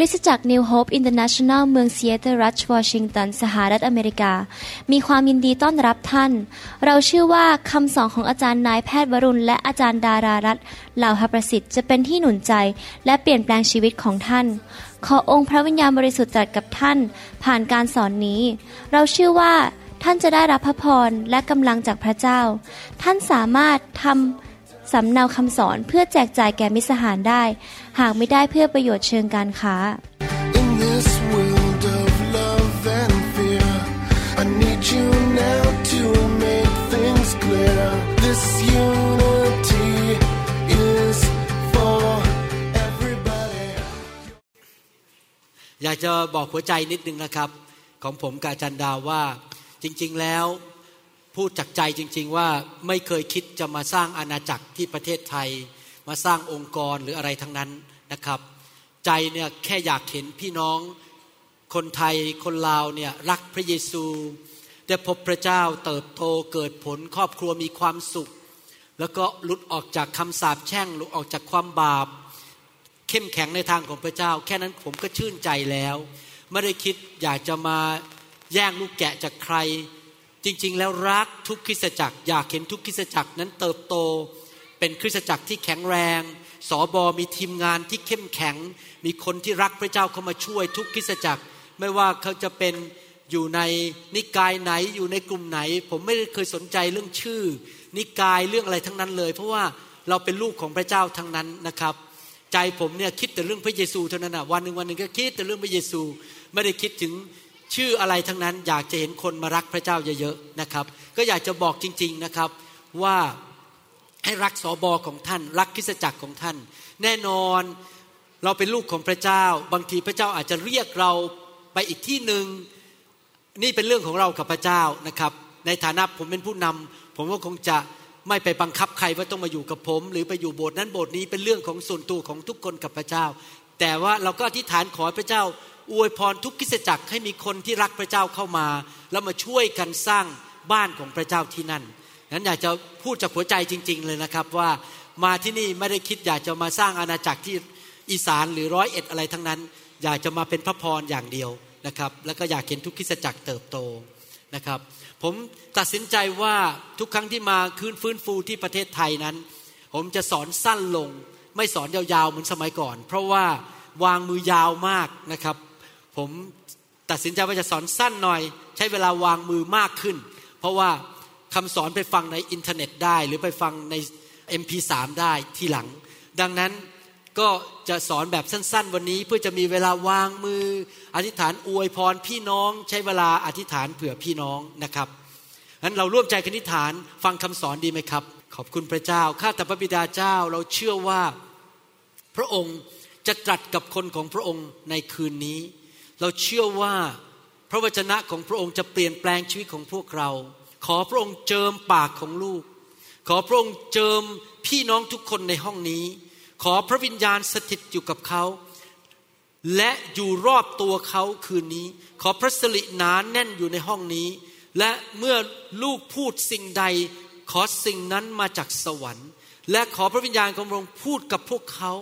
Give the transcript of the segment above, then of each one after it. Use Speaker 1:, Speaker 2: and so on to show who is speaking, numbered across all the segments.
Speaker 1: คริสตจักร New Hope International เมืองซีแอตเทิลรัฐวอชิงตัน สหรัฐอเมริกา มีความยินดีต้อนรับท่าน เราเชื่อว่าคำสอนของอาจารย์นายแพทย์วรุณ และอาจารย์ดารารัตน์เหล่าหประสิทธิ์จะเป็นที่หนุนใจ และเปลี่ยนแปลงชีวิตของท่าน ขอองค์พระวิญญาณบริสุทธิ์ตรัสกับท่าน ผ่านการสอนนี้ เราเชื่อว่าท่านจะได้รับพระพรและกำลังจากพระเจ้า ท่านสามารถทำ สำเนาคำสอนเพื่อแจกจ่ายแก่มิตรสหายได้ หากไม่ได้เพื่อประโยชน์เชิงการค้า
Speaker 2: In this world of love and fear, I need you now to make things clear. This unity is for everybody.
Speaker 3: อยากจะบอกหัวใจนิดนึงนะครับ ของผมกบอาจันดาวว่าจริง ๆ แล้ว พูดจากใจจริง ๆ ว่าไม่เคยคิดจะมาสร้างอาณาจักรที่ประเทศไทย มาสร้างองค์กรหรืออะไรทั้งนั้นนะครับ ใจเนี่ยแค่อยากเห็นพี่น้องคนไทยคนลาวเนี่ยรักพระเยซูได้พบพระเจ้าเติบโตเกิดผลครอบครัวมีความสุข แล้วก็หลุดออกจากคำสาปแช่งหลุดออกจากความบาป เข้มแข็งในทางของพระเจ้า แค่นั้นผมก็ชื่นใจแล้ว ไม่ได้คิดอยากจะมาแย่งลูกแกะจากใคร จริงๆ แล้วรักทุกคริสตจักร อยากเห็นทุกคริสตจักรนั้นเติบโต เป็นคริสตจักรที่แข็งแรง สอบอมีทีมงานที่เข้มแข็ง มีคนที่รักพระเจ้าเข้ามาช่วยทุกคริสตจักร ไม่ว่าเขาจะเป็นอยู่ในนิกายไหนอยู่ในกลุ่มไหน ผมไม่เคยสนใจเรื่องชื่อ นิกายเรื่องอะไรทั้งนั้นเลย เพราะว่าเราเป็นลูกของพระเจ้าทั้งนั้นนะครับ ใจผมเนี่ยคิดแต่เรื่องพระเยซูเท่านั้นนะวันหนึ่งวันหนึ่งก็คิดแต่เรื่องพระเยซู ไม่ได้คิดถึง ชื่ออะไรทั้งนั้นอยากจะเห็นคนมารักพระเจ้าเยอะๆนะครับ ก็อยากจะบอกจริง ๆนะครับว่าให้รักสอบอของท่าน รักคริสจักรของท่าน แน่นอนเราเป็นลูกของพระเจ้า บางทีพระเจ้าอาจจะเรียกเราไปอีกที่หนึ่งนี่เป็นเรื่องของเรากับพระเจ้านะครับ ในฐานะผมเป็นผู้นำผมก็คงจะไม่ไปบังคับใครว่าต้องมาอยู่กับผม หรือไปอยู่โบสถ์นั้นโบสถ์นี้เป็นเรื่องของส่วนตัวของทุกคนกับพระเจ้า แต่ว่าเราก็อธิษฐานขอพระเจ้า อวยพรทุกกิจจักรให้มีคนที่รักพระเจ้าเข้ามา แล้วมาช่วยกันสร้างบ้านของพระเจ้าที่นั่นนั้นอยากจะพูดจากหัวใจจริง ๆ เลยนะครับว่ามาที่นี่ไม่ได้คิดอยากจะมาสร้างอาณาจักรที่อีสานหรือร้อยเอ็ดอะไรทั้งนั้น อยากจะมาเป็นพระพรอย่างเดียวนะครับ แล้วก็อยากเห็นทุกกิจจักรเติบโตนะครับ ผมตัดสินใจว่าทุกครั้งที่มาคืนฟื้นฟูที่ประเทศไทยนั้น ผมจะสอนสั้นลง ไม่สอนยาวๆเหมือนสมัยก่อน เพราะว่าวางมือยาวมากนะครับ ผมตัดสินใจว่าจะสอนสั้นหน่อย ใช้เวลาวางมือมากขึ้น เพราะว่าคำสอนไปฟังในอินเทอร์เน็ตได้ หรือไปฟังใน MP3 ได้ทีหลัง ดังนั้นก็จะสอนแบบสั้น ๆ วันนี้เพื่อจะมีเวลาวางมือ อธิษฐานอวยพรพี่น้อง ใช้เวลาอธิษฐานเผื่อพี่น้องนะครับนั้นเราร่วมใจกันอธิษฐานฟังคำสอนดีไหมครับ ขอบคุณพระเจ้าข้าแต่พระบิดาเจ้าเราเชื่อว่าพระองค์จะตรัสกับคนของพระองค์ในคืนนี้ เราเชื่อว่าพระวจนะของพระองค์จะเปลี่ยนแปลงชีวิตของพวกเรา ขอพระองค์เจิมปากของลูก ขอพระองค์เจิมพี่น้องทุกคนในห้องนี้ ขอพระวิญญาณสถิตอยู่กับเขา และอยู่รอบตัวเขาคืนนี้ ขอพระสิริหนานแน่นอยู่ในห้องนี้ และเมื่อลูกพูดสิ่งใด ขอสิ่งนั้นมาจากสวรรค์ และขอพระวิญญาณของพระองค์พูดกับพวกเขา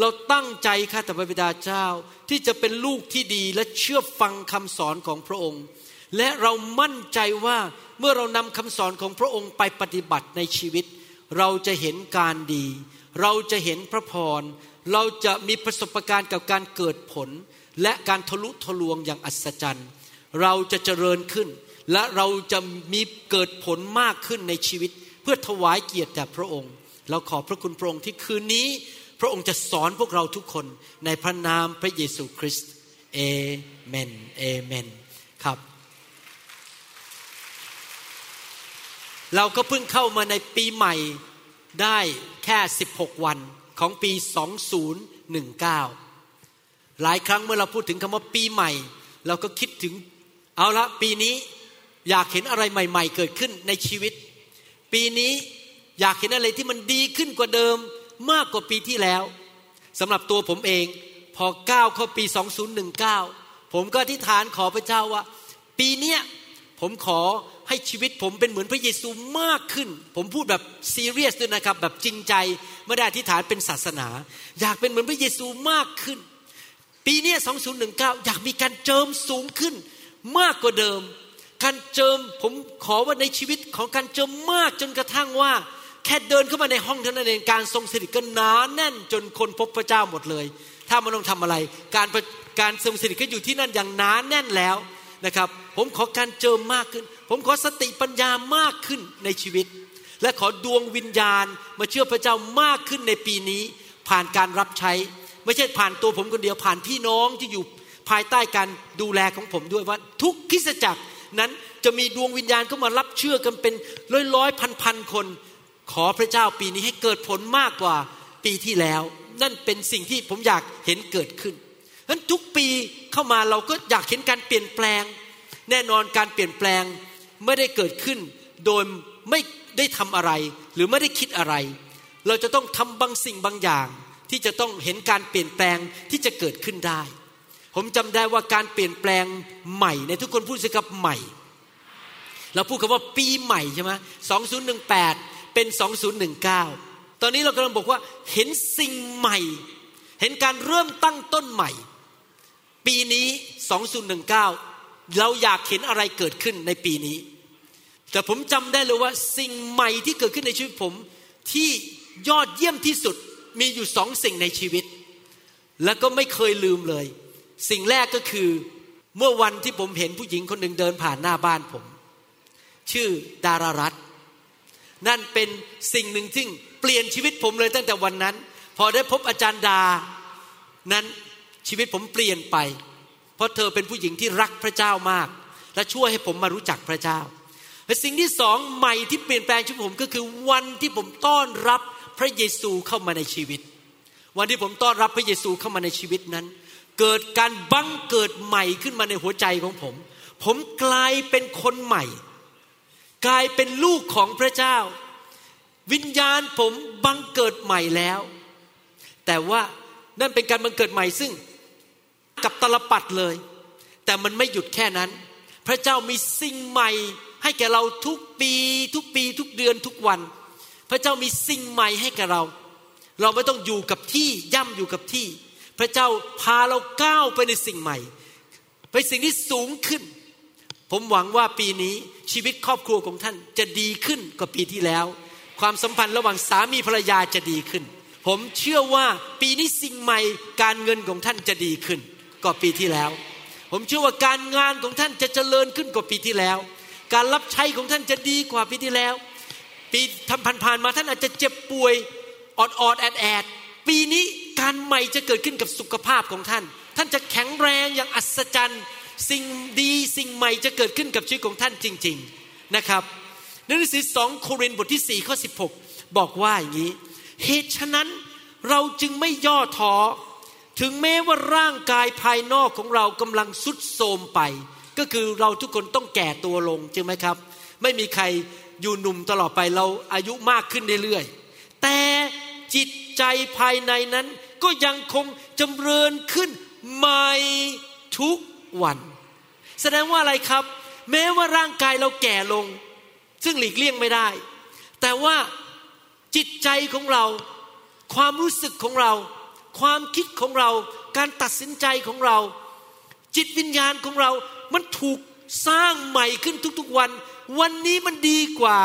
Speaker 3: เราตั้งใจข้าแต่พระบิดาเจ้าที่จะเป็นลูกที่ดีและเชื่อฟังคำสอนของพระองค์ และเรามั่นใจว่าเมื่อเรานำคำสอนของพระองค์ไปปฏิบัติในชีวิต เราจะเห็นการดี เราจะเห็นพระพร เราจะมีประสบการณ์กับการเกิดผล และการทะลุทะลวงอย่างอัศจรรย์ เราจะเจริญขึ้น และเราจะมีเกิดผลมากขึ้นในชีวิต เพื่อถวายเกียรติแด่พระองค์ เราขอพระคุณพระองค์ที่คืนนี้ พระองค์จะสอนพวกเราทุกคนในพระนามพระเยซูคริสต์เอเมนเอเมนครับ เราก็เพิ่งเข้ามาในปีใหม่ได้แค่ 16 วันของปี 2019 หลายครั้งเมื่อเราพูดถึงคำว่าปีใหม่ เราก็คิดถึงเอาละปีนี้อยากเห็นอะไรใหม่ ๆ เกิดขึ้นในชีวิต ปีนี้อยากเห็นอะไรที่มันดีขึ้นกว่าเดิม มากกว่าปีที่แล้วสำหรับตัวผมเอง พอก้าวเข้าปี 2019 ผมก็อธิษฐานขอพระเจ้าว่า ปีเนี้ยผมขอให้ชีวิตผมเป็นเหมือนพระเยซูมากขึ้น ผมพูดแบบซีเรียสด้วยนะครับแบบจริงใจไม่ได้อธิษฐานเป็นศาสนา อยากเป็นเหมือนพระเยซูมากขึ้น ปีนี้ 2019 อยากมีการเจิมสูงขึ้น มากกว่าเดิม การเจิมผมขอว่าในชีวิตของการเจิมมากจนกระทั่งว่า แค่เดินเข้ามาในห้องเท่านั้นเองการทรงสถิตก็หนานแน่นจนคนพบพระเจ้าหมดเลย ถ้ามันต้องทำอะไร การการทรงสถิตก็อยู่ที่นั่นอย่างหนานแน่นแล้วนะครับ ผมขอการเจิมมากขึ้น ผมขอสติปัญญามากขึ้นในชีวิต และขอดวงวิญญาณมาเชื่อพระเจ้ามากขึ้นในปีนี้ ผ่านการรับใช้ ไม่ใช่ผ่านตัวผมคนเดียวผ่านพี่น้องที่อยู่ภายใต้การดูแลของผมด้วยว่า ทุกคริสจักรนั้นจะมีดวงวิญญาณเข้ามารับเชื่อกันเป็นร้อยร้อยพันพันคน ขอพระเจ้าปีนี้ให้เกิดผลมากกว่าปีที่แล้ว นั่นเป็นสิ่งที่ผมอยากเห็นเกิดขึ้นฉะนั้นทุกปีเข้ามาเราก็อยากเห็นการเปลี่ยนแปลง แน่นอนการเปลี่ยนแปลงไม่ได้เกิดขึ้น โดยไม่ได้ทำอะไร หรือไม่ได้คิดอะไร เราจะต้องทำบางสิ่งบางอย่าง ที่จะต้องเห็นการเปลี่ยนแปลงที่จะเกิดขึ้นได้ ผมจำได้ว่าการเปลี่ยนแปลงใหม่ในทุกคนพูดสิครับใหม่ เราพูดคำว่าปีใหม่ใช่ไหม2018 เป็น 2019 ตอนนี้เรากำลังบอกว่าเห็นสิ่งใหม่ เห็นการเริ่มตั้งต้นใหม่ ปีนี้ 2019 เราอยากเห็นอะไรเกิดขึ้นในปีนี้ แต่ผมจำได้เลยว่าสิ่งใหม่ที่เกิดขึ้นในชีวิตผมที่ยอดเยี่ยมที่สุดมีอยู่สองสิ่งในชีวิต แล้วก็ไม่เคยลืมเลย สิ่งแรกก็คือเมื่อวันที่ผมเห็นผู้หญิงคนหนึ่งเดินผ่านหน้าบ้านผม ชื่อดารารัต นั่นเป็นสิ่งหนึ่งที่เปลี่ยนชีวิตผมเลยตั้งแต่วันนั้น พอได้พบอาจารย์ดา นั้นชีวิตผมเปลี่ยนไป เพราะเธอเป็นผู้หญิงที่รักพระเจ้ามาก และช่วยให้ผมมารู้จักพระเจ้าและสิ่งที่สองใหม่ที่เปลี่ยนแปลงชีวิตผมก็คือวันที่ผมต้อนรับพระเยซูเข้ามาในชีวิต วันที่ผมต้อนรับพระเยซูเข้ามาในชีวิตนั้น เกิดการบังเกิดใหม่ขึ้นมาในหัวใจของผม ผมกลายเป็นคนใหม่ กลายเป็นลูกของพระเจ้า วิญญาณผมบังเกิดใหม่แล้ว แต่ว่านั่นเป็นการบังเกิดใหม่ซึ่งกับตลปัดเลย แต่มันไม่หยุดแค่นั้น พระเจ้ามีสิ่งใหม่ ให้แก่เราทุกปี ทุกปีทุกเดือนทุกวัน พระเจ้ามีสิ่งใหม่ให้แก่เรา เราไม่ต้องอยู่กับที่ย่ำอยู่กับที่ พระเจ้าพาเราก้าวไปในสิ่งใหม่ ไปสิ่งที่สูงขึ้น ผมหวังว่าปีนี้ชีวิตครอบครัวของท่านจะดีขึ้นกว่าปีที่แล้ว ความสัมพันธ์ระหว่างสามีภรรยาจะดีขึ้น ผมเชื่อว่าปีนี้สิ่งใหม่การเงินของท่านจะดีขึ้นกว่าปีที่แล้ว ผมเชื่อว่าการงานของท่านจะเจริญขึ้นกว่าปีที่แล้ว การรับใช้ของท่านจะดีกว่าปีที่แล้ว ปีทำผ่านๆมาท่านอาจจะเจ็บป่วยออดออดแอดแอดปีนี้การใหม่จะเกิดขึ้นกับสุขภาพของท่าน ท่านจะแข็งแรงอย่างอัศจรรย์ สิ่งดีสิ่งใหม่จะเกิดขึ้นกับชีวิตของท่านจริง ๆนะครับในหนังสือสองโครินธ์บทที่4ข้อ16 บอกว่าอย่างนี้ เหตุฉะนั้นเราจึงไม่ย่อท้อถึงแม้ว่าร่างกายภายนอกของเรากำลังสุดโทรมไป ก็คือเราทุกคนต้องแก่ตัวลงจริงไหมครับ ไม่มีใครอยู่หนุ่มตลอดไปเราอายุมากขึ้นเรื่อยๆแต่จิตใจภายในนั้นก็ยังคงจำเริญขึ้นใหม่ทุกวัน แสดงว่าอะไรครับ แม้ว่าร่างกายเราแก่ลง ซึ่งหลีกเลี่ยงไม่ได้ แต่ว่าจิตใจของเรา ความรู้สึกของเรา ความคิดของเรา การตัดสินใจของเรา จิตวิญญาณของเรา มันถูกสร้างใหม่ขึ้นทุกๆวัน วันนี้มันดีกว่า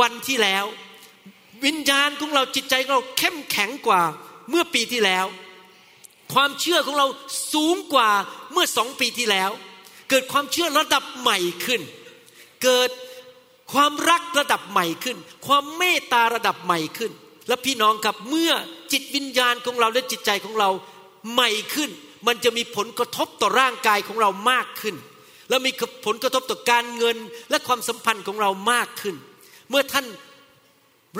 Speaker 3: วันที่แล้ว วิญญาณของเราจิตใจของเราเข้มแข็งกว่าเมื่อปีที่แล้ว ความเชื่อของเราสูงกว่าเมื่อสองปีที่แล้ว เกิดความเชื่อระดับใหม่ขึ้น เกิดความรักระดับใหม่ขึ้น ความเมตตาระดับใหม่ขึ้น และพี่น้องครับเมื่อจิตวิญญาณของเราและจิตใจของเราใหม่ขึ้น มันจะมีผลกระทบต่อร่างกายของเรามากขึ้น และมีผลกระทบต่อการเงินและความสัมพันธ์ของเรามากขึ้น เมื่อท่าน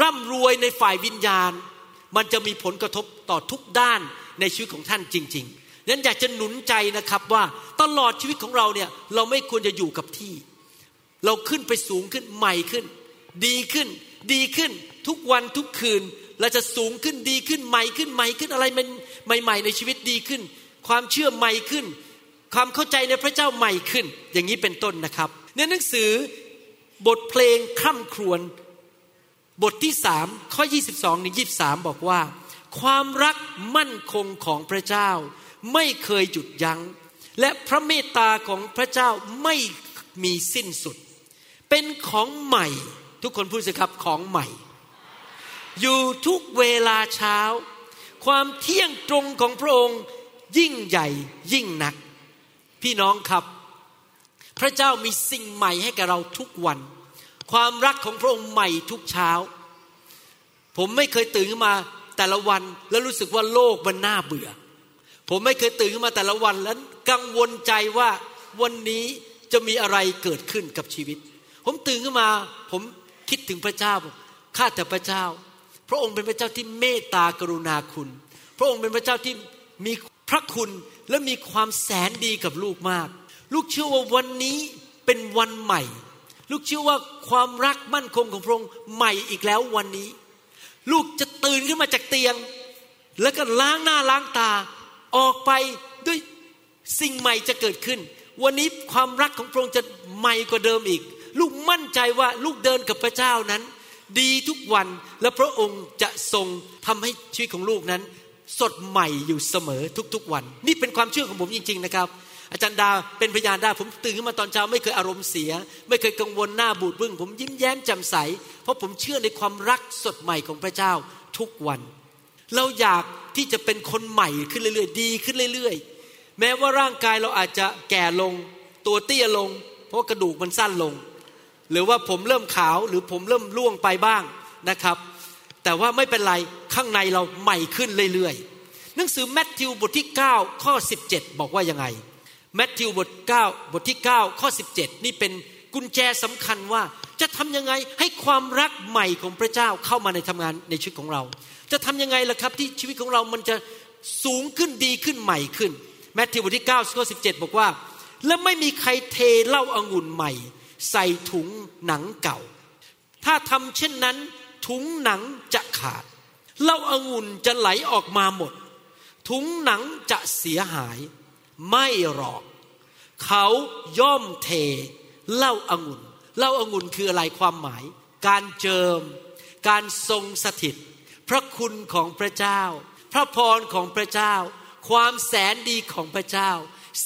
Speaker 3: ร่ำรวยในฝ่ายวิญญาณ มันจะมีผลกระทบต่อทุกด้านในชีวิตของท่านจริง ๆ นั้นอยากจะหนุนใจนะครับว่าตลอดชีวิตของเราเนี่ยเราไม่ควรจะอยู่กับที่ เราขึ้นไปสูงขึ้นใหม่ขึ้น ดีขึ้น ดีขึ้นทุกวันทุกคืนเราจะสูงขึ้นดีขึ้นใหม่ขึ้นใหม่ขึ้นอะไรมันใหม่ๆในชีวิตดีขึ้น ความเชื่อใหม่ขึ้น ความเข้าใจในพระเจ้าใหม่ขึ้น อย่างนี้เป็นต้นนะครับ ในหนังสือบทเพลงคร่ำครวญบทที่สามข้อ 22ถึง23 บอกว่า ความรักมั่นคงของพระเจ้า ไม่เคยหยุดยัง้ง และพระเมตตาของพระเจ้าไม่มีสิ้นสุด เป็นของใหม่ทุกคนพูดสิครับของใหม่ อยู่ทุกเวลาเช้า ความเที่ยงตรงของพระองค์ยิ่งใหญ่ยิ่งหนัก พี่น้องครับ พระเจ้ามีสิ่งใหม่ให้กับเราทุกวัน ความรักของพระองค์ใหม่ทุกเช้า ผมไม่เคยตื่นขึ้นมาแต่ละวันแล้วรู้สึกว่าโลกมันน่าเบื่อ ผมไม่เคยตื่นขึ้นมาแต่ละวันแล้วกังวลใจว่าวันนี้จะมีอะไรเกิดขึ้นกับชีวิต ผมตื่นขึ้นมา ผมคิดถึงพระเจ้าข้าแต่พระเจ้า พระองค์เป็นพระเจ้าที่เมตตากรุณาคุณ พระองค์เป็นพระเจ้าที่มีพระคุณและมีความแสนดีกับลูกมาก ลูกเชื่อว่าวันนี้เป็นวันใหม่ ลูกเชื่อว่าความรักมั่นคงของพระองค์ใหม่อีกแล้ววันนี้ ลูกจะตื่นขึ้นมาจากเตียง แล้วก็ล้างหน้าล้างตา ออกไปด้วยสิ่งใหม่จะเกิดขึ้น วันนี้ความรักของพระองค์จะใหม่กว่าเดิมอีก ลูกมั่นใจว่าลูกเดินกับพระเจ้านั้น ดีทุกวันและพระองค์จะทรงทำให้ชีวิตของลูกนั้น สดใหม่อยู่เสมอทุกๆวัน นี่เป็นความเชื่อของผมจริง ๆนะครับ อาจารย์ดาเป็นพยานได้ผมตื่นขึ้นมาตอนเช้าไม่เคยอารมณ์เสีย ไม่เคยกังวลหน้าบูดบึ้งผมยิ้มแย้มแจ่มใส เพราะผมเชื่อในความรักสดใหม่ของพระเจ้าทุกวัน เราอยาก ที่จะเป็นคนใหม่ขึ้นเรื่อยๆ ดีขึ้นเรื่อยๆ แม้ว่าร่างกายเราอาจจะแก่ลง ตัวเตี้ยลง เพราะกระดูกมันสั้นลง หรือว่าผมเริ่มขาวหรือผมเริ่มร่วงไปบ้างนะครับ แต่ว่าไม่เป็นไรข้างในเราใหม่ขึ้นเรื่อยๆ หนังสือแมทธิวบทที่ 9 ข้อ 17 บอกว่ายังไงแมทธิวบท9บทที่ 9 ข้อ 17 นี่เป็นกุญแจสำคัญว่าจะทำยังไงให้ความรักใหม่ของพระเจ้าเข้ามาในทำงานในชีวิตของเรา จะทำยังไงล่ะครับที่ชีวิตของเรามันจะสูงขึ้นดีขึ้นใหม่ขึ้นแมทธิวบทที่9ข้อ17บอกว่า และไม่มีใครเทเหล้าอางุ่นใหม่ ใส่ถุงหนังเก่า ถ้าทำเช่นนั้นถุงหนังจะขาดเหล้าอางุ่นจะไหลออกมาหมด ถุงหนังจะเสียหาย ไม่หรอก เขาย่อมเทเหล้าอางุ่นเหล้าอางุ่นคืออะไรความหมาย การเจิม การทรงสถิต พระคุณของพระเจ้า พระพรของพระเจ้า ความแสนดีของพระเจ้า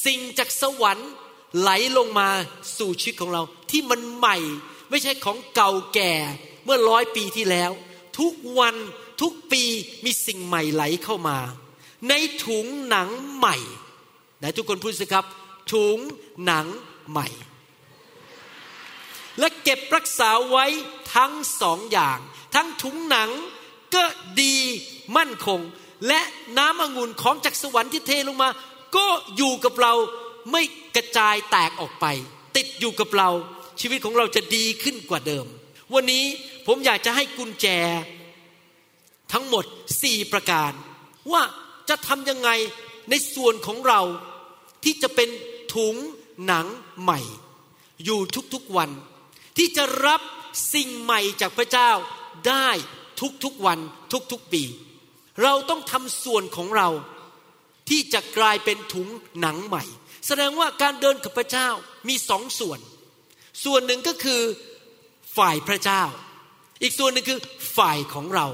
Speaker 3: สิ่งจากสวรรค์ไหลลงมาสู่ชีวิตของเรา ที่มันใหม่ ไม่ใช่ของเก่าแก่เมื่อร้อยปีที่แล้ว ทุกวันทุกปีมีสิ่งใหม่ไหลเข้ามา ในถุงหนังใหม่ไหนทุกคนพูดสิครับ ถุงหนังใหม่ และเก็บรักษาไว้ทั้งสองอย่าง ทั้งถุงหนัง ก็ดีมั่นคง และน้ำองุ่นของจากสวรรค์ที่เทลงมา ก็อยู่กับเราไม่กระจายแตกออกไป ติดอยู่กับเรา ชีวิตของเราจะดีขึ้นกว่าเดิม วันนี้ผมอยากจะให้กุญแจ ทั้งหมดสี่ประการ ว่าจะทำยังไงในส่วนของเราที่จะเป็นถุงหนังใหม่ อยู่ทุกๆวัน ที่จะรับสิ่งใหม่จากพระเจ้าได้ ทุกๆวันทุกๆปี เราต้องทำส่วนของเราที่จะกลายเป็นถุงหนังใหม่ แสดงว่าการเดินกับพระเจ้ามีสองส่วน ส่วนหนึ่งก็คือฝ่ายพระเจ้า อีกส่วนหนึ่งคือฝ่ายของเรา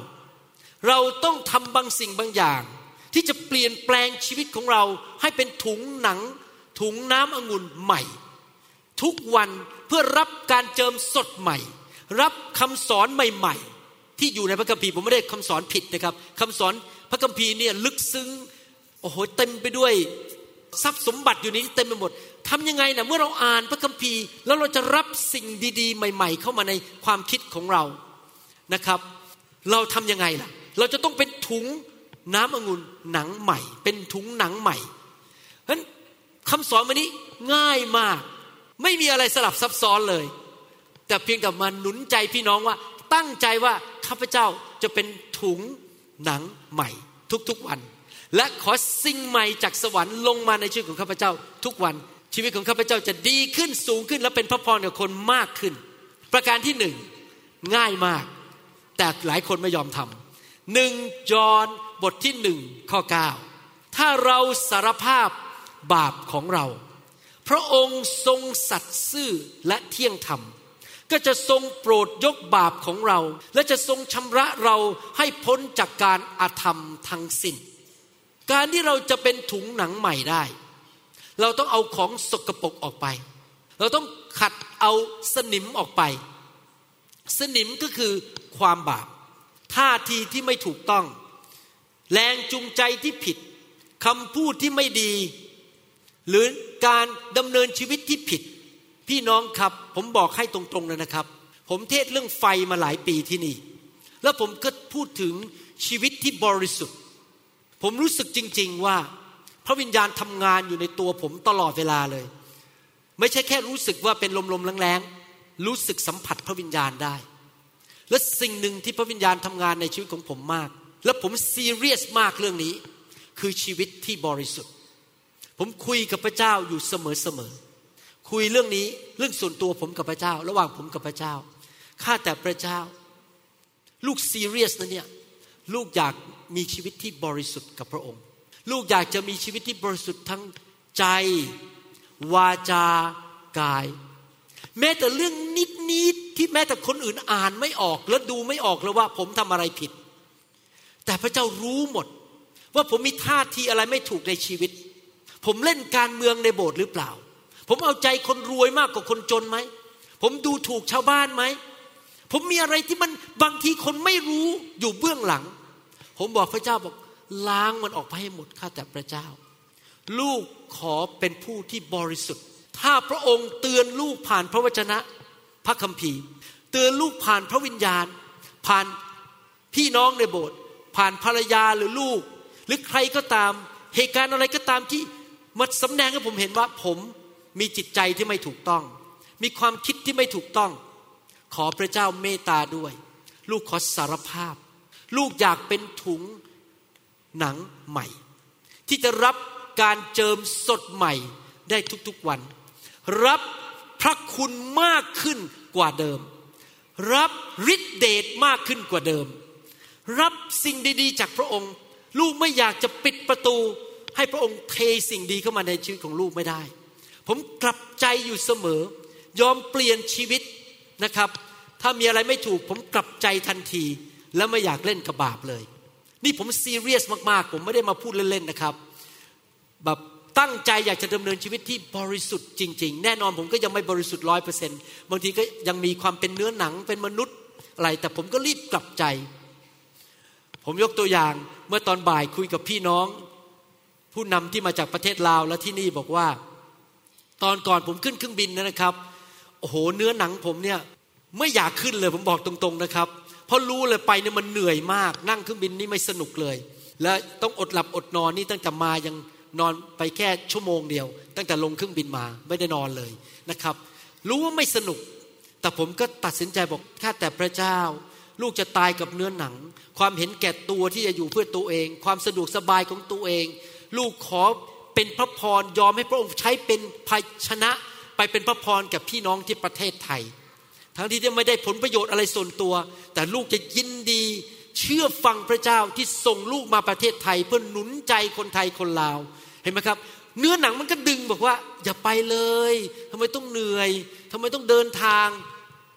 Speaker 3: เราต้องทำบางสิ่งบางอย่าง ที่จะเปลี่ยนแปลงชีวิตของเราให้เป็นถุงหนัง ถุงน้ำองุ่นใหม่ ทุกวันเพื่อรับการเจิมสดใหม่ รับคำสอนใหม่ๆ ที่อยู่ในพระคัมภีร์ผมไม่ได้คำสอนผิดนะครับคำสอนพระคัมภีร์เนี่ยลึกซึ้งโอ้โหเต็มไปด้วยทรัพย์สมบัติอยู่นี้เต็มไปหมดทำยังไงนะเมื่อเราอ่านพระคัมภีร์ แล้วเราจะรับสิ่งดีๆ ใหม่ ๆ เข้ามาในความคิดของเรานะครับ เราทำยังไงล่ะ เราจะต้องเป็นถุงน้ำองุ่นหนังใหม่ เป็นถุงหนังใหม่เพราะนั้นคำสอนวันนี้ง่ายมาก ไม่มีอะไรสลับซับซ้อนเลย แต่เพียงแต่มาหนุนใจพี่น้องว่าตั้งใจว่า ข้าพเจ้าจะเป็นถุงหนังใหม่ทุกๆวัน และขอสิ่งใหม่จากสวรรค์ลงมาในชีวิตของข้าพเจ้าทุกวัน ชีวิตของข้าพเจ้าจะดีขึ้นสูงขึ้น และเป็นพระพรกับคนมากขึ้น ประการที่หนึ่งง่ายมาก แต่หลายคนไม่ยอมทำหนึ่งจอนบทที่หนึ่งข้อ 9 ถ้าเราสารภาพบาปของเรา พระองค์ทรงสัตย์ซื่อและเที่ยงธรรม ก็จะทรงโปรดยกบาปของเรา และจะทรงชำระเราให้พ้นจากการอาธรรมทั้งสิ้น การที่เราจะเป็นถุงหนังใหม่ได้ เราต้องเอาของสกปรกออกไป เราต้องขัดเอาสนิมออกไป สนิมก็คือความบาป ท่าทีที่ไม่ถูกต้อง แรงจูงใจที่ผิดคำพูดที่ไม่ดี หรือการดำเนินชีวิตที่ผิด พี่น้องครับผมบอกให้ตรงๆเลยนะครับ ผมเทศเรื่องไฟมาหลายปีที่นี่ แล้วผมก็พูดถึงชีวิตที่บริสุทธิ์ ผมรู้สึกจริง ๆว่า พระวิญญาณทำงานอยู่ในตัวผมตลอดเวลาเลย ไม่ใช่แค่รู้สึกว่าเป็นลมๆแรงๆรู้สึกสัมผัสพระวิญญาณได้ และสิ่งหนึ่งที่พระวิญญาณทำงานในชีวิตของผมมาก และผมซีเรียสมากเรื่องนี้ คือชีวิตที่บริสุทธิ์ ผมคุยกับพระเจ้าอยู่เสมอๆ คุยเรื่องนี้เรื่องส่วนตัวผมกับพระเจ้า ระหว่างผมกับพระเจ้าข้าแต่พระเจ้า ลูกซีเรียสนะเนี่ยลูกอยากมีชีวิตที่บริสุทธิ์กับพระองค์ ลูกอยากจะมีชีวิตที่บริสุทธิ์ทั้งใจ วาจากาย แม้แต่เรื่องนิดนิดที่แม้แต่คนอื่นอ่านไม่ออก แล้วดูไม่ออกเลยว่าผมทำอะไรผิด แต่พระเจ้ารู้หมด ว่าผมมีท่าทีอะไรไม่ถูกในชีวิต ผมเล่นการเมืองในโบสถ์หรือเปล่า ผมเอาใจคนรวยมากกว่าคนจนไหม ผมดูถูกชาวบ้านไหม ผมมีอะไรที่มันบางทีคนไม่รู้อยู่เบื้องหลัง ผมบอกพระเจ้าบอกล้างมันออกไปให้หมดข้าแต่พระเจ้า ลูกขอเป็นผู้ที่บริสุทธิ์ ถ้าพระองค์เตือนลูกผ่านพระวจนะ พระคัมภีร์ เตือนลูกผ่านพระวิญญาณ ผ่านพี่น้องในโบสถ์ผ่านภรรยาหรือลูก หรือใครก็ตาม เหตุการณ์อะไรก็ตามที่มาสำแดงให้ผมเห็นว่าผม มีจิตใจที่ไม่ถูกต้อง มีความคิดที่ไม่ถูกต้อง ขอพระเจ้าเมตตาด้วย ลูกขอสารภาพ ลูกอยากเป็นถุงหนังใหม่ ที่จะรับการเจิมสดใหม่ได้ทุกๆวัน รับพระคุณมากขึ้นกว่าเดิม รับฤทธิเดชมากขึ้นกว่าเดิม รับสิ่งดีๆ จากพระองค์ ลูกไม่อยากจะปิดประตู ให้พระองค์เทสิ่งดีเข้ามาในชีวิตของลูกไม่ได้ ผมกลับใจอยู่เสมอ ยอมเปลี่ยนชีวิตนะครับ ถ้ามีอะไรไม่ถูก ผมกลับใจทันที แล้วไม่อยากเล่นกับบาปเลย นี่ผมซีเรียสมากๆ ผมไม่ได้มาพูดเล่นๆนะครับแบบตั้งใจอยากจะดำเนินชีวิตที่บริสุทธิ์จริง ๆ แน่นอนผมก็ยังไม่บริสุทธิ์ร้อยเปอร์เซ็นต์บางทีก็ยังมีความเป็นเนื้อหนังเป็นมนุษย์อะไร แต่ผมก็รีบกลับใจ ผมยกตัวอย่างเมื่อตอนบ่ายคุยกับพี่น้อง ผู้นำที่มาจากประเทศลาวและที่นี่บอกว่า ตอนก่อนผมขึ้นเครื่องบินนะครับ โอ้โห เนื้อหนังผมเนี่ยไม่อยากขึ้นเลยผมบอกตรงๆนะครับ เพราะรู้เลยไปเนี่ยมันเหนื่อยมาก นั่งเครื่องบินนี่ไม่สนุกเลย และต้องอดหลับอดนอนนี่ตั้งแต่มายังนอนไปแค่ชั่วโมงเดียว ตั้งแต่ลงเครื่องบินมาไม่ได้นอนเลยนะครับ รู้ว่าไม่สนุก แต่ผมก็ตัดสินใจบอกข้าแต่พระเจ้า ลูกจะตายกับเนื้อหนัง ความเห็นแก่ตัวที่จะอยู่เพื่อตัวเอง ความสะดวกสบายของตัวเอง ลูกขอ เป็นพระพรยอมให้พระองค์ใช้เป็นภาชนะ ไปเป็นพระพรกับพี่น้องที่ประเทศไทย ทั้งที่จะไม่ได้ผลประโยชน์อะไรส่วนตัว แต่ลูกจะยินดีเชื่อฟังพระเจ้าที่ส่งลูกมาประเทศไทย เพื่อหนุนใจคนไทยคนลาวเห็นไหมครับ เนื้อหนังมันก็ดึงบอกว่า อย่าไปเลยทำไมต้องเหนื่อยทำไมต้องเดินทาง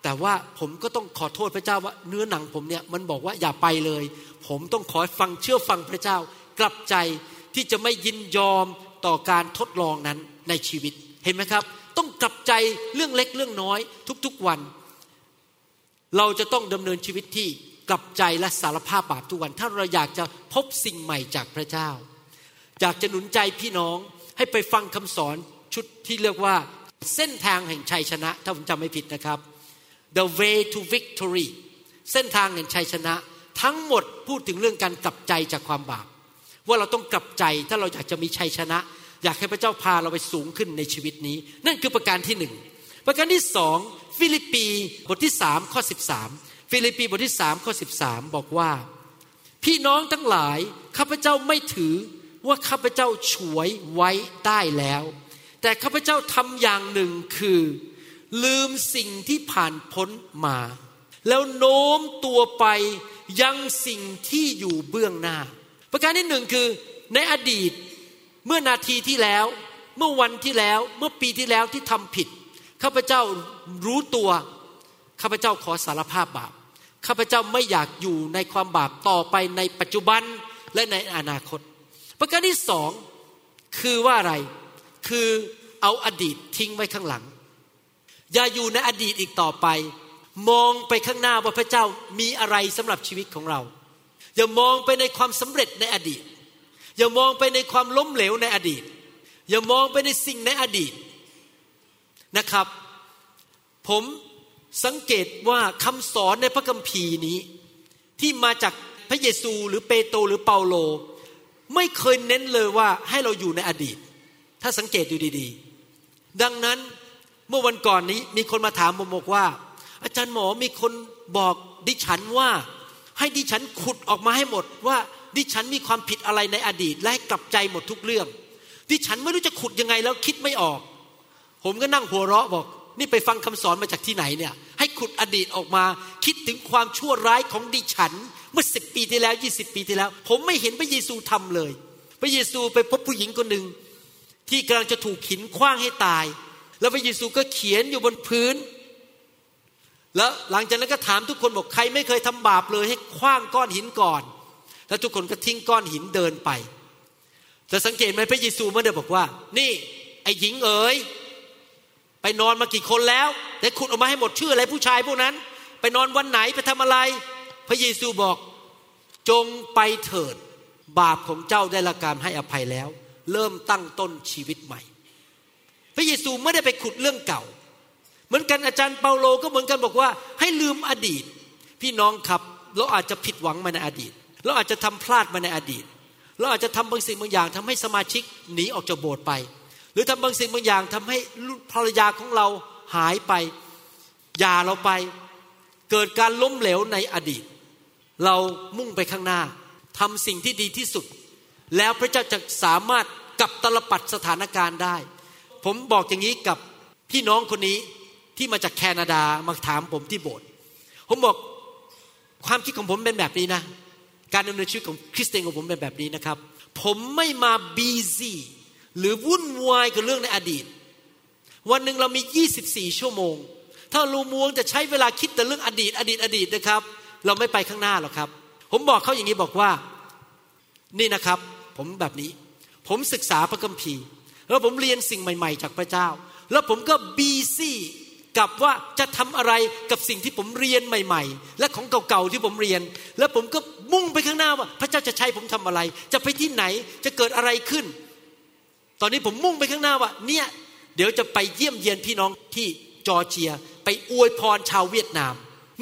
Speaker 3: แต่ว่าผมก็ต้องขอโทษพระเจ้าว่า เนื้อหนังผมเนี่ยมันบอกว่าอย่าไปเลย ผมต้องขอฟังเชื่อฟังพระเจ้ากลับใจที่จะไม่ยินยอม ต่อการทดลองนั้นในชีวิตเห็นไหมครับ ต้องกลับใจเรื่องเล็กเรื่องน้อยทุกๆวัน เราจะต้องดำเนินชีวิตที่กลับใจและสารภาพบาปทุกวัน ถ้าเราอยากจะพบสิ่งใหม่จากพระเจ้า อยากจะหนุนใจพี่น้องให้ไปฟังคำสอนชุดที่เรียกว่าเส้นทางแห่งชัยชนะ ถ้าผมจำไม่ผิดนะครับ the way to victory เส้นทางแห่งชัยชนะ ทั้งหมดพูดถึงเรื่องการกลับใจจากความบาป ว่าเราต้องกลับใจถ้าเราอยากจะมีชัยชนะ อยากให้พระเจ้าพาเราไปสูงขึ้นในชีวิตนี้ นั่นคือประการที่หนึ่งประการที่สองฟิลิปปีบทที่สามข้อสิบสามฟิลิปปีบทที่สามข้อสิบสามบอกว่า พี่น้องทั้งหลายข้าพเจ้าไม่ถือว่าข้าพเจ้าฉวยไว้ได้แล้ว แต่ข้าพเจ้าทำอย่างหนึ่งคือ ลืมสิ่งที่ผ่านพ้นมา แล้วโน้มตัวไปยังสิ่งที่อยู่เบื้องหน้า ประการที่หนึ่งคือในอดีตเมื่อนาทีที่แล้ว เมื่อวันที่แล้วเมื่อปีที่แล้วที่ทำผิดข้าพเจ้ารู้ตัวข้าพเจ้าขอสารภาพบาปข้าพเจ้าไม่อยากอยู่ในความบาปต่อไปในปัจจุบันและในอนาคต ประการที่สองคือว่าอะไรคือเอาอดีตทิ้งไว้ข้างหลัง อย่าอยู่ในอดีตอีกต่อไป มองไปข้างหน้าว่าพระเจ้ามีอะไรสำหรับชีวิตของเรา อย่ามองไปในความสำเร็จในอดีต อย่ามองไปในความล้มเหลวในอดีต อย่ามองไปในสิ่งในอดีตนะครับ ผมสังเกตว่าคำสอนในพระคัมภีร์นี้ ที่มาจากพระเยซูหรือเปโตรหรือเปาโล ไม่เคยเน้นเลยว่าให้เราอยู่ในอดีต ถ้าสังเกตดูดี ๆ ดังนั้นเมื่อวันก่อนนี้มีคนมาถามผมบอกว่า อาจารย์หมอมีคนบอกดิฉันว่า ให้ดิฉันขุดออกมาให้หมดว่าดิฉันมีความผิดอะไรในอดีต และให้กลับใจหมดทุกเรื่อง ดิฉันไม่รู้จะขุดยังไงแล้วคิดไม่ออก ผมก็นั่งหัวเราะบอก นี่ไปฟังคำสอนมาจากที่ไหนเนี่ย ให้ขุดอดีตออกมา คิดถึงความชั่วร้ายของดิฉัน เมื่อสิบปีที่แล้วยี่สิบปีที่แล้ว ผมไม่เห็นพระเยซูทำเลย พระเยซูไปพบผู้หญิงคนหนึ่งที่กำลังจะถูกหินคว้างให้ตาย แล้วพระเยซูก็เขียนอยู่บนพื้น แล้วหลังจากนั้นก็ถามทุกคนบอกใครไม่เคยทำบาปเลยให้คว้างก้อนหินก่อน แล้วทุกคนก็ทิ้งก้อนหินเดินไปจะสังเกตไหมพระเยซูเมื่อเดินบอกว่า นี่ไอ้หญิงเอ๋ยไปนอนมากี่คนแล้วแต่ขุดออกมาให้หมดชื่ออะไรผู้ชายพวกนั้น ไปนอนวันไหนไปทำอะไร พระเยซูบอกจงไปเถิดบาปของเจ้าได้ละการให้อภัยแล้ว เริ่มตั้งต้นชีวิตใหม่ พระเยซูไม่ได้ไปขุดเรื่องเก่า เหมือนกันอาจารย์เปาโลก็เหมือนกันบอกว่า ให้ลืมอดีต พี่น้องครับเราอาจจะผิดหวังมาในอดีต เราอาจจะทำพลาดมาในอดีต เราอาจจะทำบางสิ่งบางอย่างทำให้สมาชิกหนีออกจากโบสถ์ไป หรือทำบางสิ่งบางอย่างทำให้ภรรยาของเราหายไปหย่าเราไป เกิดการล้มเหลวในอดีต เรามุ่งไปข้างหน้าทำสิ่งที่ดีที่สุด แล้วพระเจ้าจะสามารถกลับตลปัดสถานการณ์ได้ ผมบอกอย่างนี้กับพี่น้องคนนี้ ที่มาจากแคนาดามาถามผมที่โบสถ์ผมบอกความคิดของผมเป็นแบบนี้นะ การดำเนินชีวิตของคริสเตียนของผมเป็นแบบนี้นะครับ ผมไม่มาบีซีหรือวุ่นวายกับเรื่องในอดีต วันหนึ่งเรามี 24 ชั่วโมง ถ้าเรามัวจะใช้เวลาคิดแต่เรื่องอดีต อดีตอดีตนะครับ เราไม่ไปข้างหน้าหรอกครับ ผมบอกเขาอย่างนี้บอกว่า นี่นะครับ ผมแบบนี้ ผมศึกษาพระคัมภีร์ แล้วผมเรียนสิ่งใหม่ ๆ จากพระเจ้า แล้วผมก็บีซี่ กับว่าจะทำอะไรกับสิ่งที่ผมเรียนใหม่ ๆ และของเก่าๆที่ผมเรียน แล้วผมก็มุ่งไปข้างหน้าว่า พระเจ้าจะใช้ผมทำอะไร จะไปที่ไหนจะเกิดอะไรขึ้น ตอนนี้ผมมุ่งไปข้างหน้าว่า เนี่ย เดี๋ยวจะไปเยี่ยมเยียนพี่น้องที่จอร์เจีย ไปอวยพรชาวเวียดนาม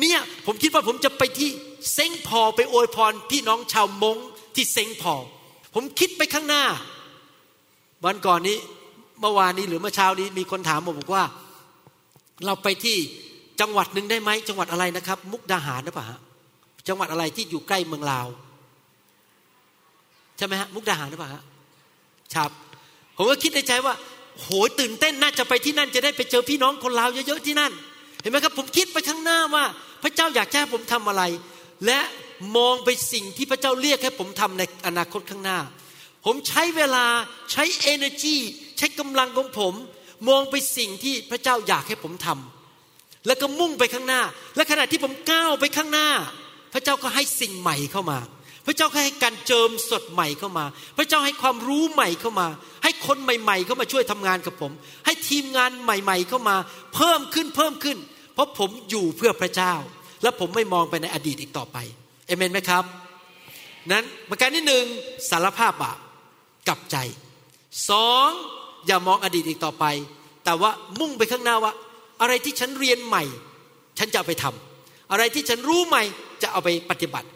Speaker 3: เนี่ยผมคิดว่าผมจะไปที่เซ็งพอไปอวยพรพี่น้องชาวมงที่เซ็งพอผมคิดไปข้างหน้า วันก่อนนี้เมื่อวานนี้หรือเมื่อเช้านี้มีคนถามผมบอกว่า เราไปที่จังหวัดหนึ่งได้ไหมจังหวัดอะไรนะครับ มุกดาหารหรือเปล่าจังหวัดอะไรที่อยู่ใกล้เมืองลาวใช่ไหมฮะมุกดาหารหรือเปล่าครับผมก็คิดในใจว่า โหยตื่นเต้นน่าจะไปที่นั่นจะได้ไปเจอพี่น้องคนลาวเยอะๆที่นั่น เห็นไหมครับ ผมคิดไปข้างหน้าว่า พระเจ้าอยากให้ผมทำอะไร และมองไปสิ่งที่พระเจ้าเรียกให้ผมทำในอนาคตข้างหน้า ผมใช้เวลาใช้ energy ใช้กำลังของผม มองไปสิ่งที่พระเจ้าอยากให้ผมทำแล้วก็มุ่งไปข้างหน้า และขณะที่ผมก้าวไปข้างหน้า พระเจ้าก็ให้สิ่งใหม่เข้ามา พระเจ้าก็ให้การเจิมสดใหม่เข้ามา พระเจ้าให้ความรู้ใหม่เข้ามา ให้คนใหม่ ๆ เข้ามาช่วยทำงานกับผม ให้ทีมงานใหม่ ๆ เข้ามา เพิ่มขึ้นเพิ่มขึ้น เพราะผมอยู่เพื่อพระเจ้า และผมไม่มองไปในอดีตอีกต่อไปเอเมนไหมครับ นั้นประการที่หนึ่งสารภาพบาปกลับใจสอง อย่ามองอดีตอีกต่อไป แต่ว่ามุ่งไปข้างหน้าว่า อะไรที่ฉันเรียนใหม่ ฉันจะไปทำอะไรที่ฉันรู้ใหม่จะเอาไปปฏิบัติ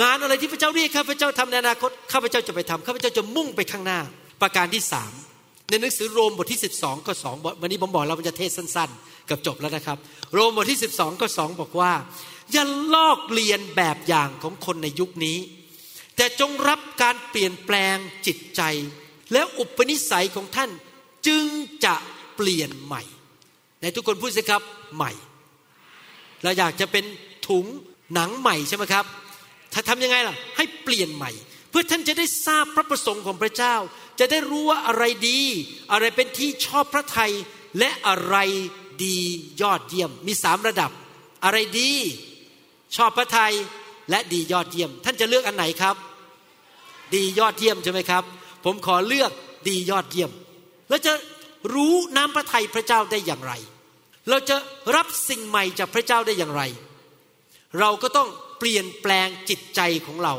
Speaker 3: งานอะไรที่พระเจ้าเรียกข้าพเจ้าทำในอนาคตข้าพเจ้าจะไปทำข้าพเจ้าจะมุ่งไปข้างหน้า ประการที่สามในหนังสือโรมบทที่ 12ก็สองวันนี้ผมบอกเราจะเทศสั้นๆกับจบแล้วนะครับ โรมบทที่ 12ก็สองบอกว่าอย่าลอกเลียนแบบอย่างของคนในยุคนี้ แต่จงรับการเปลี่ยนแปลงจิตใจ แล้วอุปนิสัยของท่านจึงจะเปลี่ยนใหม่ในทุกคนพูดสิครับใหม่ เราอยากจะเป็นถุงหนังใหม่ใช่ไหมครับ ถ้าทำยังไงล่ะ ให้เปลี่ยนใหม่ เพื่อท่านจะได้ทราบพระประสงค์ของพระเจ้า จะได้รู้ว่าอะไรดี อะไรเป็นที่ชอบพระทัยและอะไรดียอดเยี่ยม มีสามระดับ อะไรดี ชอบพระทัยและดียอดเยี่ยม ท่านจะเลือกอันไหนครับ ดียอดเยี่ยมใช่ไหมครับ ผมขอเลือกดียอดเยี่ยม แล้วจะรู้น้ำพระทัยพระเจ้าได้อย่างไร เราจะรับสิ่งใหม่จากพระเจ้าได้อย่างไร เราก็ต้องเปลี่ยนแปลงจิตใจของเรา